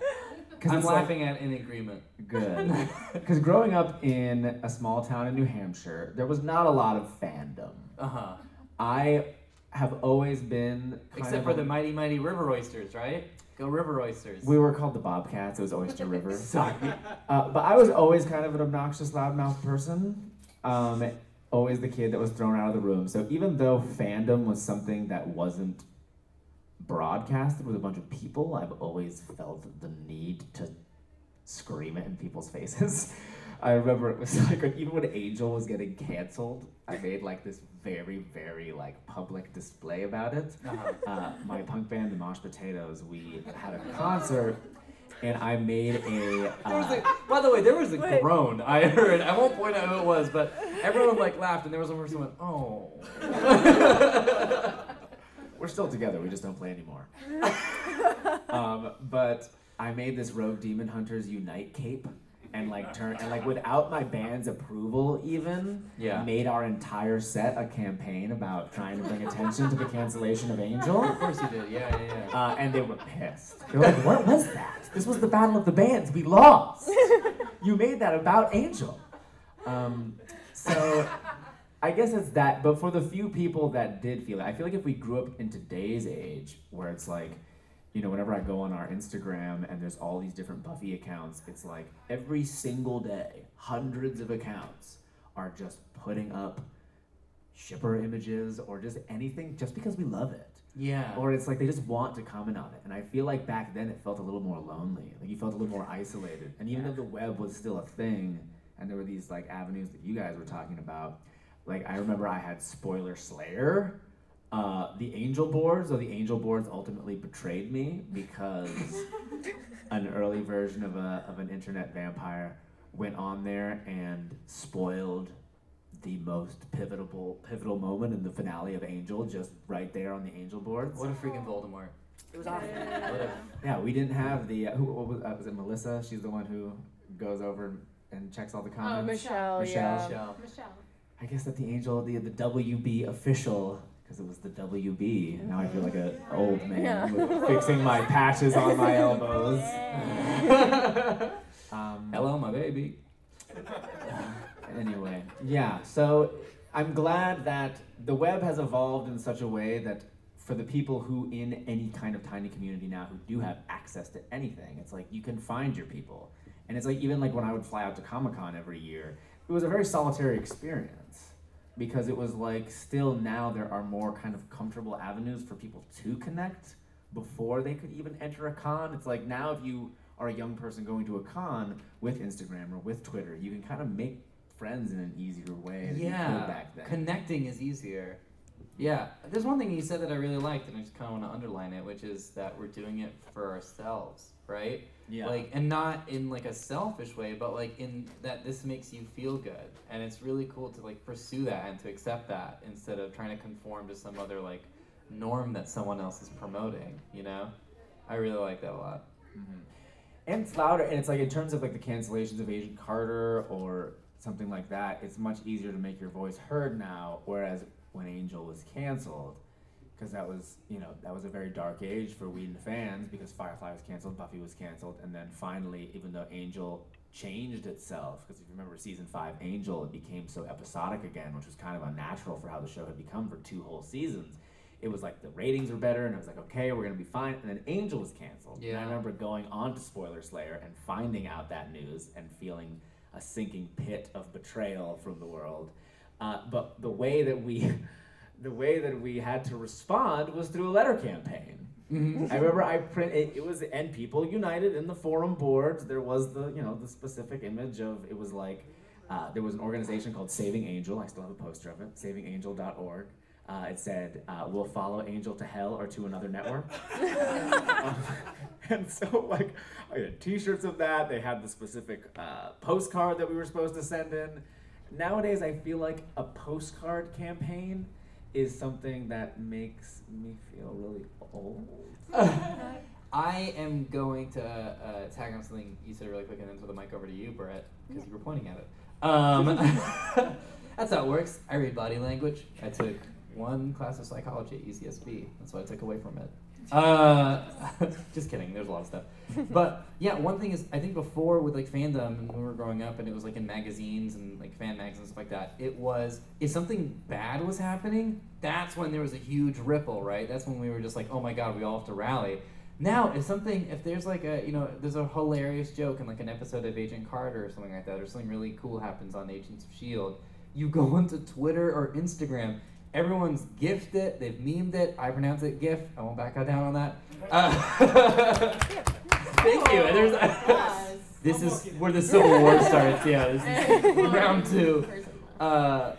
Speaker 1: I'm
Speaker 5: it's like-
Speaker 1: laughing at in agreement.
Speaker 5: Good. Because growing up in a small town in New Hampshire, there was not a lot of fandom.
Speaker 1: Uh huh.
Speaker 5: I have always been
Speaker 1: Except for
Speaker 5: a-
Speaker 1: the mighty mighty river oysters, right? Go river oysters.
Speaker 5: We were called the Bobcats. It was Oyster River.
Speaker 1: Sorry.
Speaker 5: Uh, but I was always kind of an obnoxious, loudmouth person. Um, always the kid that was thrown out of the room. So even though fandom was something that wasn't broadcasted with a bunch of people, I've always felt the need to scream it in people's faces. I remember it was like even when Angel was getting canceled, I made like this very, very like public display about it
Speaker 1: Uh-huh.
Speaker 5: uh, my punk band, the Mosh Potatoes, we had a concert, and I made a. Uh,
Speaker 1: a, by the way, there was a
Speaker 3: Wait.
Speaker 1: groan I heard. I won't point out who it was, but everyone like laughed, and there was one person who went, "Oh."
Speaker 5: We're still together. We just don't play anymore. um, but I made this Rogue Demon Hunters Unite cape, and like turn and like without my band's approval, even
Speaker 1: Yeah.
Speaker 5: made our entire set a campaign about trying to bring attention to the cancellation of Angel.
Speaker 1: Of course you did. Yeah, yeah, yeah.
Speaker 5: Uh, and they were pissed. They were like, "What was that? This was the battle of the bands. We lost. You made that about Angel." Um, so, I guess it's that. But for the few people that did feel it, I feel like if we grew up in today's age, where it's like, you know, whenever I go on our Instagram and there's all these different Buffy accounts, it's like every single day, hundreds of accounts are just putting up shipper images or just anything just because we love it
Speaker 1: yeah.
Speaker 5: or it's like they just want to comment on it. And I feel like back then it felt a little more lonely. Like you felt a little more isolated. And even though the web was still a thing, and there were these like avenues that you guys were talking about, like I remember I had Spoiler Slayer. Uh, the angel boards, or the angel boards ultimately betrayed me because an early version of a of an internet vampire went on there and spoiled the most pivotal pivotal moment in the finale of Angel, just right there on the Angel boards.
Speaker 1: what a freaking Voldemort.
Speaker 5: It was awesome.
Speaker 1: What
Speaker 5: Yeah, we didn't have the uh, who what was, uh, was it Melissa? She's the one who goes over and checks all the
Speaker 2: Oh,
Speaker 5: comments.
Speaker 3: Michelle,
Speaker 5: Michelle.
Speaker 3: yeah.
Speaker 1: Michelle.
Speaker 2: Michelle.
Speaker 5: I guess that the Angel, the the WB official, because it was the WB. Now I feel like an old man
Speaker 3: Yeah.
Speaker 5: fixing my patches on my elbows. Um,
Speaker 1: Hello, my baby.
Speaker 5: anyway, yeah. So I'm glad that the web has evolved in such a way that for the people who in any kind of tiny community now who do have access to anything, it's like you can find your people. And it's like even like when I would fly out to Comic Con every year, it was a very solitary experience because it was like still now there are more kind of comfortable avenues for people to connect before they could even enter a con. It's like now if you are a young person going to a con with Instagram or with Twitter, you can kind of make friends in an easier way than you could
Speaker 1: Yeah.
Speaker 5: back then.
Speaker 1: Connecting is easier. Yeah. There's one thing you said that I really liked, and I just kind of want to underline it, which is that we're doing it for ourselves, right?
Speaker 5: yeah.
Speaker 1: Like, and not in like a selfish way, but like in that this makes you feel good, and it's really cool to like pursue that and to accept that instead of trying to conform to some other like norm that someone else is promoting. You know, I really like that a lot.
Speaker 5: Mhm. And it's louder, and it's like in terms of like the cancellations of Agent Carter or something like that, it's much easier to make your voice heard now. Whereas when Angel was canceled, because that was you know that was a very dark age for Whedon fans because Firefly was canceled, Buffy was canceled, and then finally, even though Angel changed itself, because if you remember season five, Angel it became so episodic again, which was kind of unnatural for how the show had become for two whole seasons. It was like the ratings were better, and it was like, okay, we're gonna be fine. And then Angel was canceled. And I remember going on to Spoiler Slayer and finding out that news and feeling a sinking pit of betrayal from the world. Uh, but the way that we, the way that we had to respond was through a letter campaign. I remember I print it, it was and people united in the forum boards. There was the you know the specific image of it was like uh, there was an organization called Saving Angel. I still have a poster of it. SavingAngel.org. Uh, it said, uh, "We'll follow Angel to hell or to another network." Um, and so, like, I had T-shirts of that. They had the specific uh, postcard that we were supposed to send in. Nowadays, I feel like a postcard campaign is something that makes me feel really old.
Speaker 1: I am going to uh, tag on something you said really quick and then throw the mic over to you, Brett, because you were pointing at it. Um, that's how it works. I read body language. I took one class of psychology at UCSB. That's what I took away from it. Uh, just kidding. There's a lot of stuff. But yeah, one thing is, I think before with like fandom, and when we were growing up, and it was like in magazines and like fan magazines and stuff like that. It was if something bad was happening, that's when there was a huge ripple, right? That's when we were just like, oh my god, we all have to rally. Now, if something, if there's like a, you know, there's a hilarious joke in like an episode of Agent Carter or something like that, or something really cool happens on Agents of S.H.I.E.L.D., you go onto Twitter or Instagram, everyone's gifted it, they've memed it, I pronounce it GIF, I won't back out down on that. Uh, thank you. There's,
Speaker 2: Yes.
Speaker 1: this is where the Civil War starts, yeah, this is round two. Uh,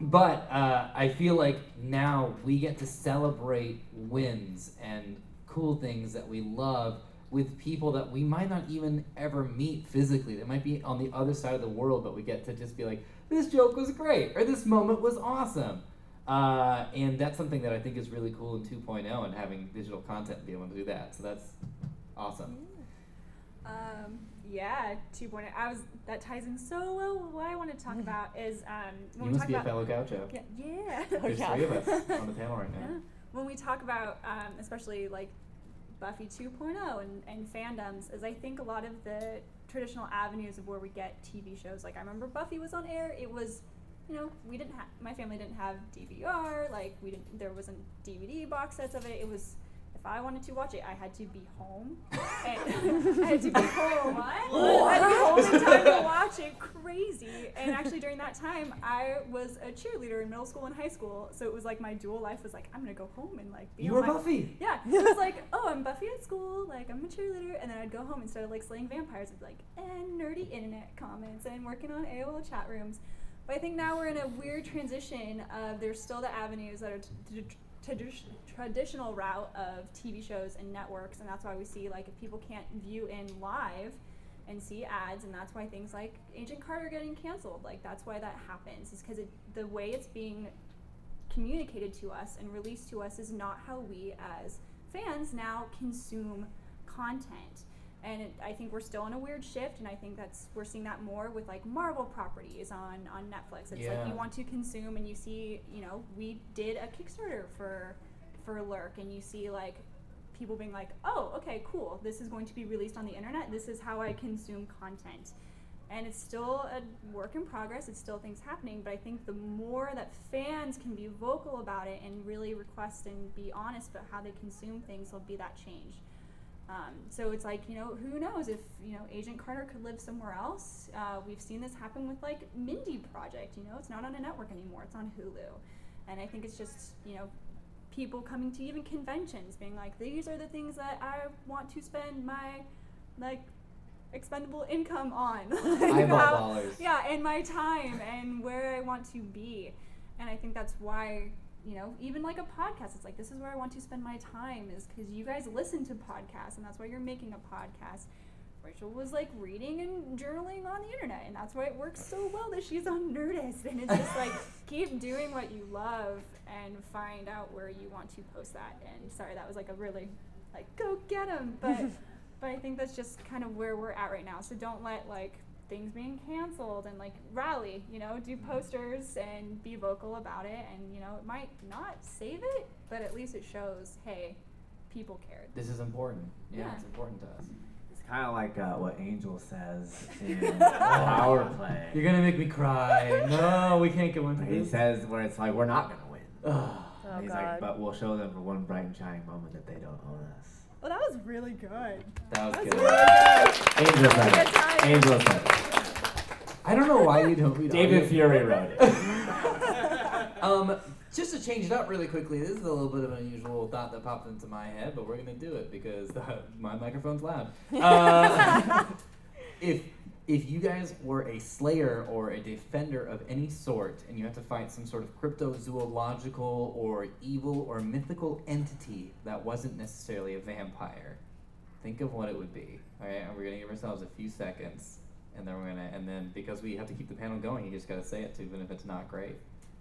Speaker 1: but uh, I feel like now we get to celebrate wins and cool things that we love with people that we might not even ever meet physically. They might be on the other side of the world, but we get to just be like, this joke was great, or this moment was awesome. Uh, and that's something that I think is really cool in 2.0 and having digital content and be able to do that. So that's awesome.
Speaker 4: Um, yeah, 2.0. I was that ties in so well. What I want to talk about is um,
Speaker 1: You
Speaker 4: when we
Speaker 1: must
Speaker 4: talk
Speaker 1: be a
Speaker 4: about
Speaker 1: fellow gaucho.
Speaker 4: yeah, yeah.
Speaker 1: There's
Speaker 3: yeah.
Speaker 1: three of us on the panel right now.
Speaker 4: Yeah. When we talk about, um, especially like Buffy 2.0 and, and fandoms, is I think a lot of the traditional avenues of where we get TV shows. Like I remember Buffy was on air. It was, you know, we didn't have my family didn't have DVR. Like we didn't. There wasn't DVD box sets of it. It was. If I wanted to watch it, I had to be home. And I had to be home. What? I had to be home in time to watch it. Crazy. And actually, during that time, I was a cheerleader in middle school and high school. So it was like my dual life was like, I'm gonna go home and like be
Speaker 1: You
Speaker 4: on
Speaker 1: were
Speaker 4: my
Speaker 1: Buffy.
Speaker 4: yeah, it was like, oh, I'm Buffy at school, like I'm a cheerleader, and then I'd go home instead of like slaying vampires, I'd be like, and nerdy internet comments and working on AOL chat rooms. But I think now we're in a weird transition of there's still the avenues that are t- t- tradi- traditional route of TV shows and networks, and that's why we see like if people can't view in live and see ads, and that's why things like Agent Carter getting canceled, like that's why that happens, is because the way it's being communicated to us and released to us is not how we as fans now consume content and it, i think we're still in a weird shift and i think that's we're seeing that more with like marvel properties on on netflix. It's like you want to consume and you see you know we did a kickstarter for for lurk and you see like people being like oh okay cool. This is going to be released on the internet. This is how i consume content. And it's still a work in progress. It's still things happening. But i think the more that fans can be vocal about it and really request and be honest about how they consume things will be that change um, so it's like you know who knows if you know agent carter could live somewhere else. Uh, we've seen this happen with like mindy project you know? It's not on a network anymore. It's on hulu. And i think it's just you know people coming to even conventions being like these are the things that i want to spend my like expendable income on. Like, how- yeah and my time and where i want to be. And i think that's why you know even like a podcast. It's like this is where i want to spend my time is because you guys listen to podcasts and that's why you're making a podcast. Rachel was like reading and journaling on the internet and that's why it works so well that she's on nerdist. And it's just like keep doing what you love and find out where you want to post that. And sorry that was like a really like go get them but but i think that's just kind of where we're at right now. So don't let like things being canceled and like rally you know do posters and be vocal about it and you know it might not save it but at least it shows hey people cared
Speaker 1: This is important. Yeah,
Speaker 4: Yeah.
Speaker 1: it's important to us.
Speaker 5: It's kind of like uh, what Angel says in Power Play.
Speaker 1: You're gonna make me cry. No, we can't go into
Speaker 5: He says where it's like we're not gonna win.
Speaker 3: Oh
Speaker 5: He's
Speaker 3: God.
Speaker 5: like, but we'll show them for one bright and shining moment that they don't own us.
Speaker 4: Well that was really good
Speaker 1: that was
Speaker 4: That's
Speaker 1: good.
Speaker 4: really
Speaker 5: Angel said
Speaker 4: Good
Speaker 5: it. Angel said.
Speaker 1: I don't know why you don't read
Speaker 5: David
Speaker 1: audio.
Speaker 5: Fury wrote it.
Speaker 1: um, just to change it up really quickly, this is a little bit of an unusual thought that popped into my head, but we're gonna do it because my microphone's loud. Uh, if if you guys were a slayer or a defender of any sort, and you had to fight some sort of cryptozoological or evil or mythical entity that wasn't necessarily a vampire, think of what it would be. All right, and we're gonna give ourselves a few seconds, and then we're gonna, and then because we have to keep the panel going, you just gotta say it, too, even if it's not great.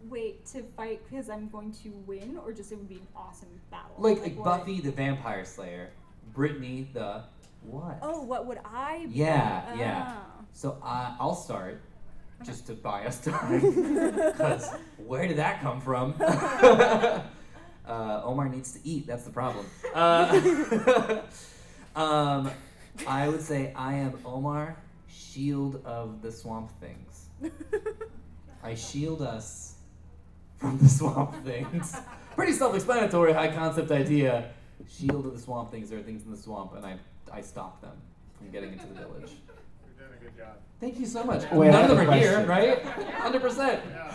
Speaker 4: wait to fight because i'm going to win or just it would be an awesome battle
Speaker 1: Like, like
Speaker 4: what?
Speaker 1: Buffy the Vampire Slayer, Brittany the what?
Speaker 4: oh what would i be?
Speaker 1: Yeah, yeah.
Speaker 4: Oh.
Speaker 1: So I I'll start, just to buy us time, because where did that come from? Uh, Omar needs to eat. That's the problem. Uh, um, I would say I am Omar, shield of the swamp things. I shield us from the swamp things. Pretty self-explanatory, high concept idea. Shield of the swamp things. There are things in the swamp, and I I stop them from getting into the village.
Speaker 7: You're doing a good job.
Speaker 1: Thank you so much.
Speaker 5: Wait,
Speaker 1: None of them
Speaker 5: a
Speaker 1: are here, right? Hundred percent.
Speaker 7: Yeah.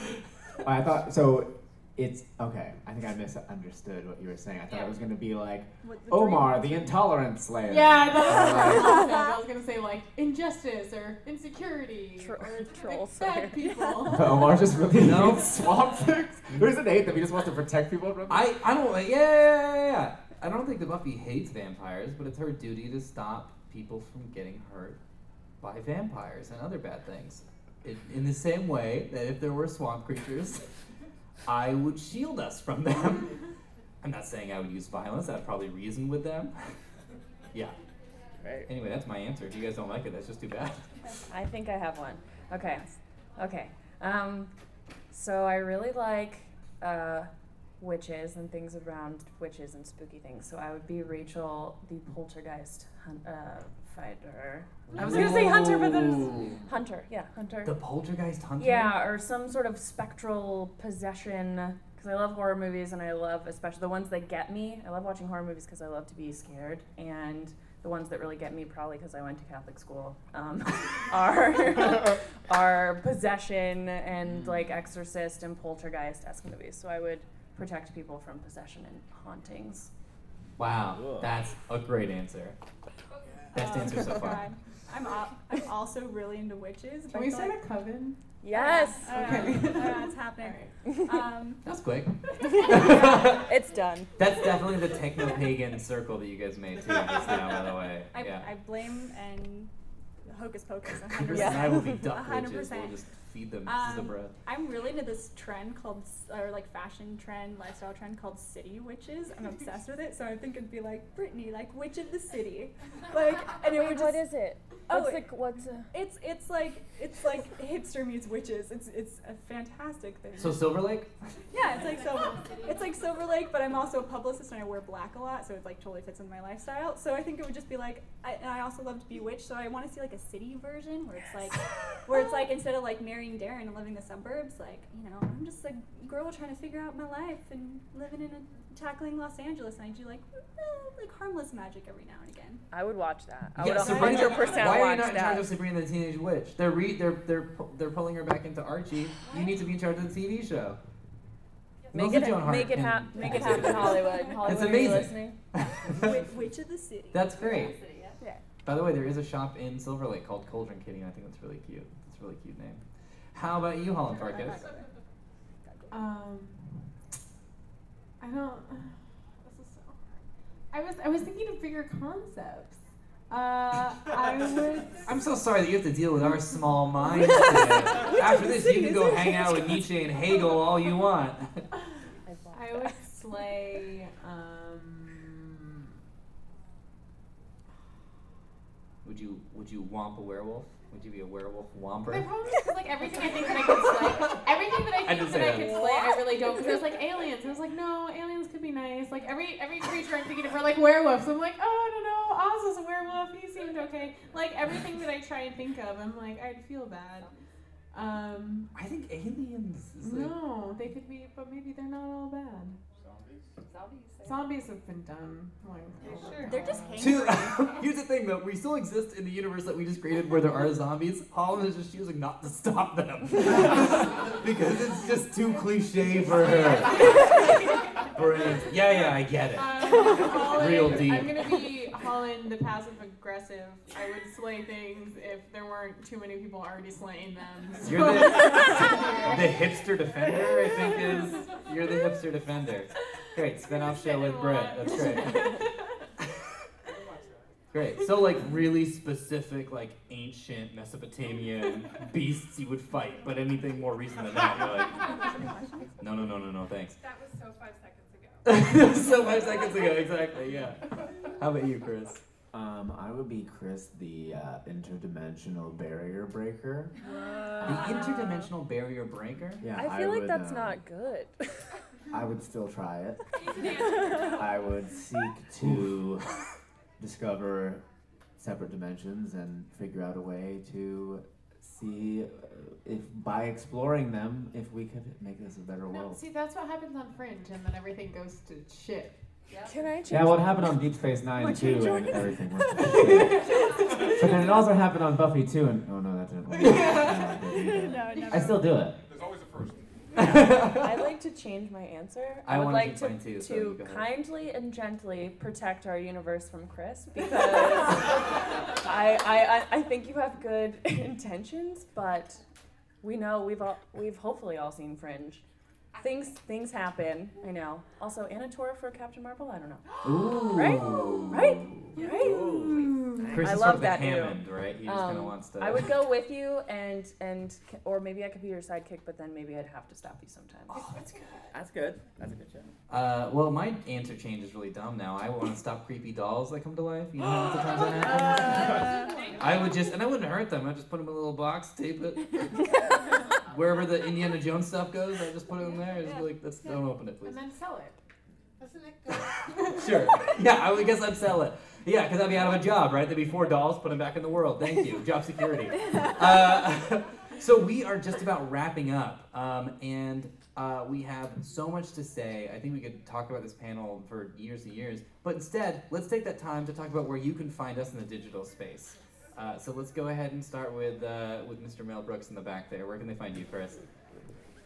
Speaker 5: I thought so. It's okay. I think I misunderstood what you were saying. I thought
Speaker 2: Yeah.
Speaker 5: it was gonna be like
Speaker 4: What the
Speaker 5: Omar,
Speaker 4: dream-
Speaker 5: the intolerant slayer.
Speaker 2: Yeah, that's
Speaker 5: Or
Speaker 2: what I was gonna say, like injustice or insecurity
Speaker 3: Tro-
Speaker 2: or
Speaker 3: troll
Speaker 2: bad
Speaker 3: slayer.
Speaker 2: people.
Speaker 5: But Omar just really
Speaker 1: No.
Speaker 5: hates swamp things. He doesn't hate them. He just wants to protect people from.
Speaker 1: I I don't yeah, yeah yeah yeah yeah. I don't think that Buffy hates vampires, but it's her duty to stop people from getting hurt by vampires and other bad things. In, in the same way that if there were swamp creatures, I would shield us from them. I'm not saying I would use violence. I'd probably reason with them. yeah.
Speaker 5: Right.
Speaker 1: Anyway, that's my answer. If you guys don't like it, that's just too bad.
Speaker 3: I think I have one. Okay. Okay. Um, so I really like uh, witches and things around witches and spooky things. So I would be Rachel, the poltergeist hun- uh, fighter. I was gonna say hunter, but then
Speaker 1: Ooh.
Speaker 3: hunter. Yeah, hunter.
Speaker 1: The poltergeist hunter?
Speaker 3: Yeah, or some sort of spectral possession. Because I love horror movies and I love, especially the ones that get me. I love watching horror movies because I love to be scared. And the ones that really get me, probably because I went to Catholic school, um, are are possession and like exorcist and poltergeist esque movies. So I would protect people from possession and hauntings.
Speaker 1: Wow,
Speaker 5: Ugh.
Speaker 1: that's a great answer. Best
Speaker 4: Um,
Speaker 1: answer so far.
Speaker 4: God. I'm, al- I'm also really into witches. but
Speaker 2: Can
Speaker 4: I
Speaker 2: we
Speaker 4: feel
Speaker 2: start
Speaker 4: like-
Speaker 2: a coven?
Speaker 3: Yes.
Speaker 4: I don't know. I don't know, it's happening. Um,
Speaker 1: That's quick.
Speaker 3: it's done.
Speaker 1: That's definitely the techno pagan circle that you guys made too just now, by the way.
Speaker 4: I,
Speaker 1: yeah.
Speaker 4: I blame and hocus pocus. a 100%.
Speaker 1: and I will be
Speaker 4: A
Speaker 1: duck
Speaker 4: hundred
Speaker 1: witches. We'll
Speaker 4: percent.
Speaker 1: just feed them pieces
Speaker 4: Um,
Speaker 1: bread.
Speaker 4: I'm really into this trend called, or like fashion trend, lifestyle trend called city witches. I'm obsessed with it. So I think it'd be like Brittany, like witch of the city, like, and it would just.
Speaker 3: what is it?
Speaker 4: Oh,
Speaker 3: What's
Speaker 4: it-
Speaker 3: the what's a
Speaker 4: It's it's like it's like hipster meets witches. It's it's a fantastic thing.
Speaker 1: So Silver Lake?
Speaker 4: yeah, it's like Silver. It's like Silver Lake, but I'm also a publicist and I wear black a lot, so it like totally fits in my lifestyle. So I think it would just be like, I, and I also love to be witch, so I want to see like a city version where it's like, where it's like instead of like marrying Darren and living the suburbs, like you know, I'm just a girl trying to figure out my life and living in a tackling Los Angeles, and I do like eh, like harmless magic every now and again.
Speaker 3: I would watch that. I
Speaker 1: yeah,
Speaker 3: would
Speaker 1: Sabrina,
Speaker 3: 100%
Speaker 1: why are you
Speaker 3: watch
Speaker 1: not in charge of Sabrina the Teenage Witch? They're re- they're they're pu- they're pulling her back into Archie. You need to be in charge of the TV show.
Speaker 3: Make it,
Speaker 1: Joan Hart
Speaker 3: make it,
Speaker 1: can-
Speaker 3: make it happen, Hollywood. Hollywood, are you
Speaker 1: amazing.
Speaker 3: listening?
Speaker 4: Wi- witch of the city.
Speaker 1: That's great.
Speaker 4: Yeah.
Speaker 1: By the way, there is a shop in Silver Lake called Cauldron Kitty, and I think that's really cute. That's a really cute name. How about you, Holland Farkas?
Speaker 2: Um, I don't. This is so hard. I was I was thinking of bigger concepts. Uh, I would.
Speaker 1: I'm so sorry that you have to deal with our small minds today. After this, you can go hang out with Nietzsche and Hegel all you want.
Speaker 2: I would slay. Um,
Speaker 1: Would you would you womp a werewolf? Would you be a werewolf womper?
Speaker 2: my problem is 'cause, like everything I think that I could slay, everything that I
Speaker 1: I
Speaker 2: think
Speaker 1: didn't
Speaker 2: that
Speaker 1: say
Speaker 2: I
Speaker 1: that.
Speaker 2: could slay, I really don't. Because there's like aliens. I was like, no, aliens could be nice. Like every every creature I'm thinking of are like werewolves. I'm like, oh, I don't know. Oz was a werewolf. He seemed okay. Like everything that I try and think of, I'm like, I'd feel bad. Um,
Speaker 1: I think aliens. Is like,
Speaker 2: no, they could be, but maybe they're not all bad. Zombies have been done. Like,
Speaker 6: sure.
Speaker 4: They're just
Speaker 1: Two, here's the thing though, we still exist in the universe that we just created where there are zombies. Holland is just choosing not to stop them. because it's just too cliche for her. Brilliant. Yeah, yeah, I get it.
Speaker 2: Um, Holland,
Speaker 1: Real deep.
Speaker 2: I'm gonna be Holland, the passive aggressive. I would slay things if there weren't too many people already slaying them.
Speaker 1: You're the, the hipster defender, I think is. You're the hipster defender. Great, spin-off show with Brett. That's great. Great. So like really specific, like ancient Mesopotamian beasts you would fight, but anything more recent than that, you're like, no, no, no, no, no, thanks.
Speaker 8: That was so five seconds ago.
Speaker 1: so five seconds ago, exactly. Yeah. How about you, Chris?
Speaker 5: Um, I would be Chris, the uh, interdimensional barrier breaker.
Speaker 1: The interdimensional barrier breaker.
Speaker 5: Yeah,
Speaker 3: I feel like
Speaker 5: would,
Speaker 3: that's
Speaker 5: um,
Speaker 3: not good.
Speaker 5: I would still try it.
Speaker 8: You can answer.
Speaker 5: I would seek to discover separate dimensions and figure out a way to see uh, if by exploring them if we could make this a better
Speaker 2: No,
Speaker 5: world.
Speaker 2: see, that's what happens on Fringe, and then everything goes to shit.
Speaker 3: Can I change?
Speaker 5: Yeah, what happened on Deep Space Nine
Speaker 3: Would
Speaker 5: too, and everything went to shit. But then it also happened on Buffy too, and oh no, that didn't work. No,
Speaker 4: no,
Speaker 5: I still do it.
Speaker 7: There's always a first.
Speaker 3: I'd like to change my answer.
Speaker 1: I
Speaker 3: I, would
Speaker 1: wanna
Speaker 3: like to,
Speaker 1: too,
Speaker 3: to
Speaker 1: you go ahead.
Speaker 3: kindly and gently protect our universe from Chris because I, I, I, I think you have good intentions, but we know we've all, we've hopefully all seen Fringe. Things things happen. I know. Also, Anna Torv for Captain Marvel. I don't know.
Speaker 1: Ooh.
Speaker 3: Right? Right? Right?
Speaker 1: Chris
Speaker 3: I
Speaker 1: is
Speaker 3: love
Speaker 1: sort of
Speaker 3: that
Speaker 1: the
Speaker 3: new.
Speaker 1: Hammond, right? He just kind of
Speaker 3: Um,
Speaker 1: wants to.
Speaker 3: I would go with you, and and or maybe I could be your sidekick, but then maybe I'd have to stop you sometimes.
Speaker 1: Oh, that's good.
Speaker 5: That's good. That's a good show.
Speaker 1: Uh, well, my answer change is really dumb now. I want to stop creepy dolls that come to life. You know how many times that happens? I would just, and I wouldn't hurt them. I'd just put them in a little box, tape it. Wherever the Indiana Jones stuff goes, I just put it in there. Just be like, let's, don't open it, please.
Speaker 2: And then sell it.
Speaker 6: Doesn't it go?
Speaker 1: Sure. Yeah, I would guess I'd sell it. Yeah, because I'd be out of a job, right? There'd be four dolls, put them back in the world. Thank you. Job security. Uh, so we are just about wrapping up, um, and uh, we have so much to say. I think we could talk about this panel for years and years, but instead, let's take that time to talk about where you can find us in the digital space. Uh, so let's go ahead and start with uh, with Mr. Mel Brooks in the back there. Where can they find you, Chris?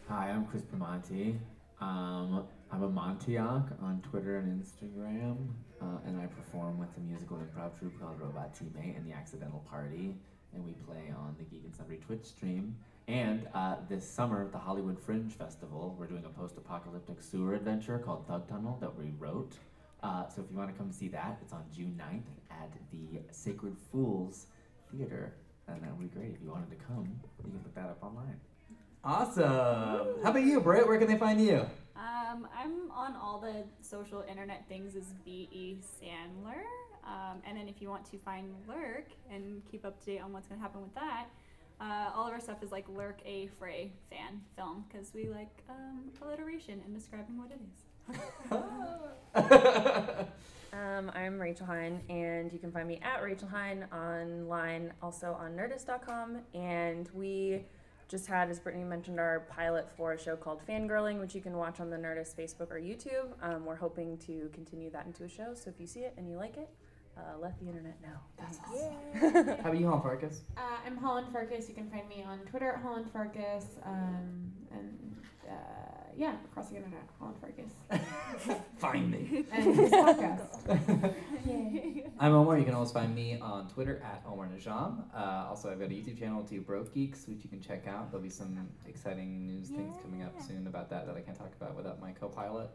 Speaker 5: Hi, I'm Chris Primanti. Um, I'm a Montiac on Twitter and Instagram, uh, and I perform with a musical improv troupe called Robot Teammate and the Accidental Party, and we play on the Geek and Sundry Twitch stream. And uh, this summer the Hollywood Fringe Festival, we're doing a post-apocalyptic sewer adventure called Thug Tunnel that we wrote. Uh, so if you want to come see that, it's on June 9th at the Sacred Fools Theater, and that would be great. If you wanted to come, you can look that up online.
Speaker 1: Awesome. How about you, Britt? Where can they find you?
Speaker 4: Um, I'm on all the social internet things as B.E. Sandler. Um, and then if you want to find Lurk and keep up to date on what's going to happen with that, uh, all of our stuff is like Lurk a Fray fan film because we like um, alliteration and describing what it is.
Speaker 3: Um, I'm Rachel Heine, and you can find me at Rachel Heine online, also on Nerdist.com. And we just had, as Brittany mentioned, our pilot for a show called Fangirling, which you can watch on the Nerdist Facebook or YouTube. Um, we're hoping to continue that into a show, so if you see it and you like it, uh, let the internet know.
Speaker 1: That's
Speaker 3: Thanks.
Speaker 1: How about you, Hall Farkas?
Speaker 2: Uh, I'm Holland Farkas. You can find me on Twitter at Holland Farkas. Um, and uh, yeah, across the internet, Holland Farkas.
Speaker 1: Find me.
Speaker 2: And this podcast.
Speaker 1: I'm Omar. You can always find me on Twitter at Omar Najam. Uh, also, I've got a YouTube channel, Two Broke Geeks, which you can check out. There'll be some exciting news things coming up soon about that that I can't talk about without my co-pilot.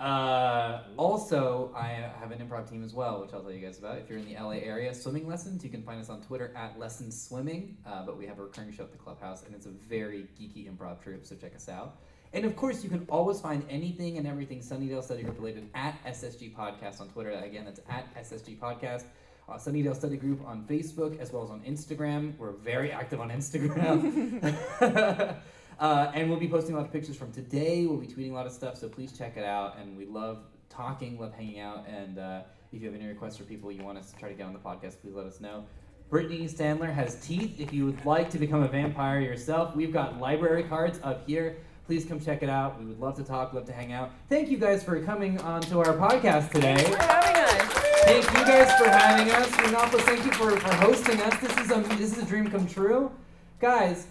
Speaker 1: Uh, also, I have an improv team as well, which I'll tell you guys about. If you're in the LA area, swimming lessons, you can find us on Twitter at Lessons Swimming. Uh, but we have a recurring show at the clubhouse, and it's a very geeky improv troupe, so check us out. And of course, you can always find anything and everything Sunnydale Study Group related at SSG Podcast on Twitter. Again, that's at SSG Podcast. Uh, Sunnydale Study Group on Facebook as well as on Instagram. We're very active on Instagram. uh, and we'll be posting a lot of pictures from today. We'll be tweeting a lot of stuff, so please check it out. And we love talking, love hanging out. And uh, if you have any requests for people you want us to try to get on the podcast, please let us know. Brittany Sandler has teeth. If you would like to become a vampire yourself, we've got library cards up here. Please come check it out. We would love to talk, love to hang out. Thank you guys for coming on to our podcast today.
Speaker 3: Thanks for having us.
Speaker 1: Thank you guys for having us. Renopoulos, thank you for, for hosting us. This is a this is a dream come true. Guys,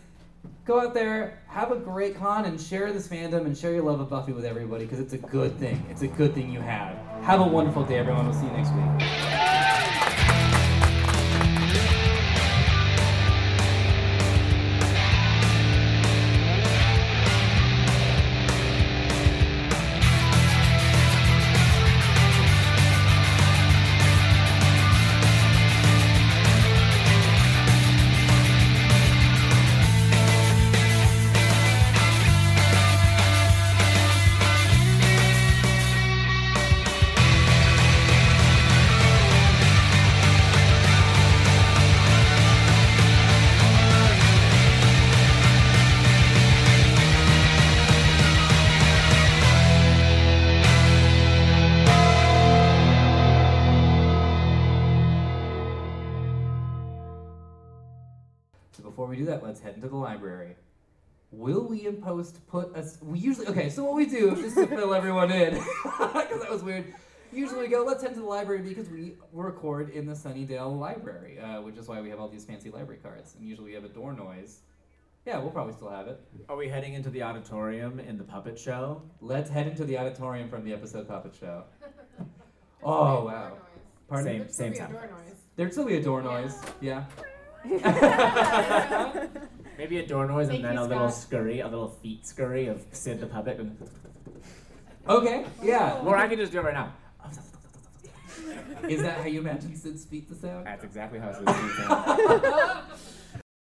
Speaker 1: go out there, have a great con, and share this fandom and share your love of Buffy with everybody because it's a good thing. It's a good thing you have. Have a wonderful day, everyone. We'll see you next week. We in post put us? We usually okay. So what we do just to fill everyone in, because that was weird. Usually we go, let's head to the library because we record in the Sunnydale Library, uh, which is why we have all these fancy library cards. And usually we have a door noise. Yeah, we'll probably still have it.
Speaker 5: Are we heading into the auditorium in the puppet show?
Speaker 1: Let's head into the auditorium from the episode Puppet Show. Oh wow. Pardon?
Speaker 5: Same-
Speaker 2: There'd still
Speaker 5: same
Speaker 2: be a
Speaker 5: sound
Speaker 2: door noise.
Speaker 1: There'd still be a door noise. Yeah.
Speaker 5: Maybe a door noise
Speaker 2: Thank
Speaker 5: and then
Speaker 2: you,
Speaker 5: a little
Speaker 2: Scott.
Speaker 5: scurry, a little feet scurry of Sid the puppet.
Speaker 1: Okay. Yeah.
Speaker 5: Or I can just do it right now.
Speaker 1: Is that how you imagine Sid's feet to sound?
Speaker 5: That's exactly how Sid's feet sound.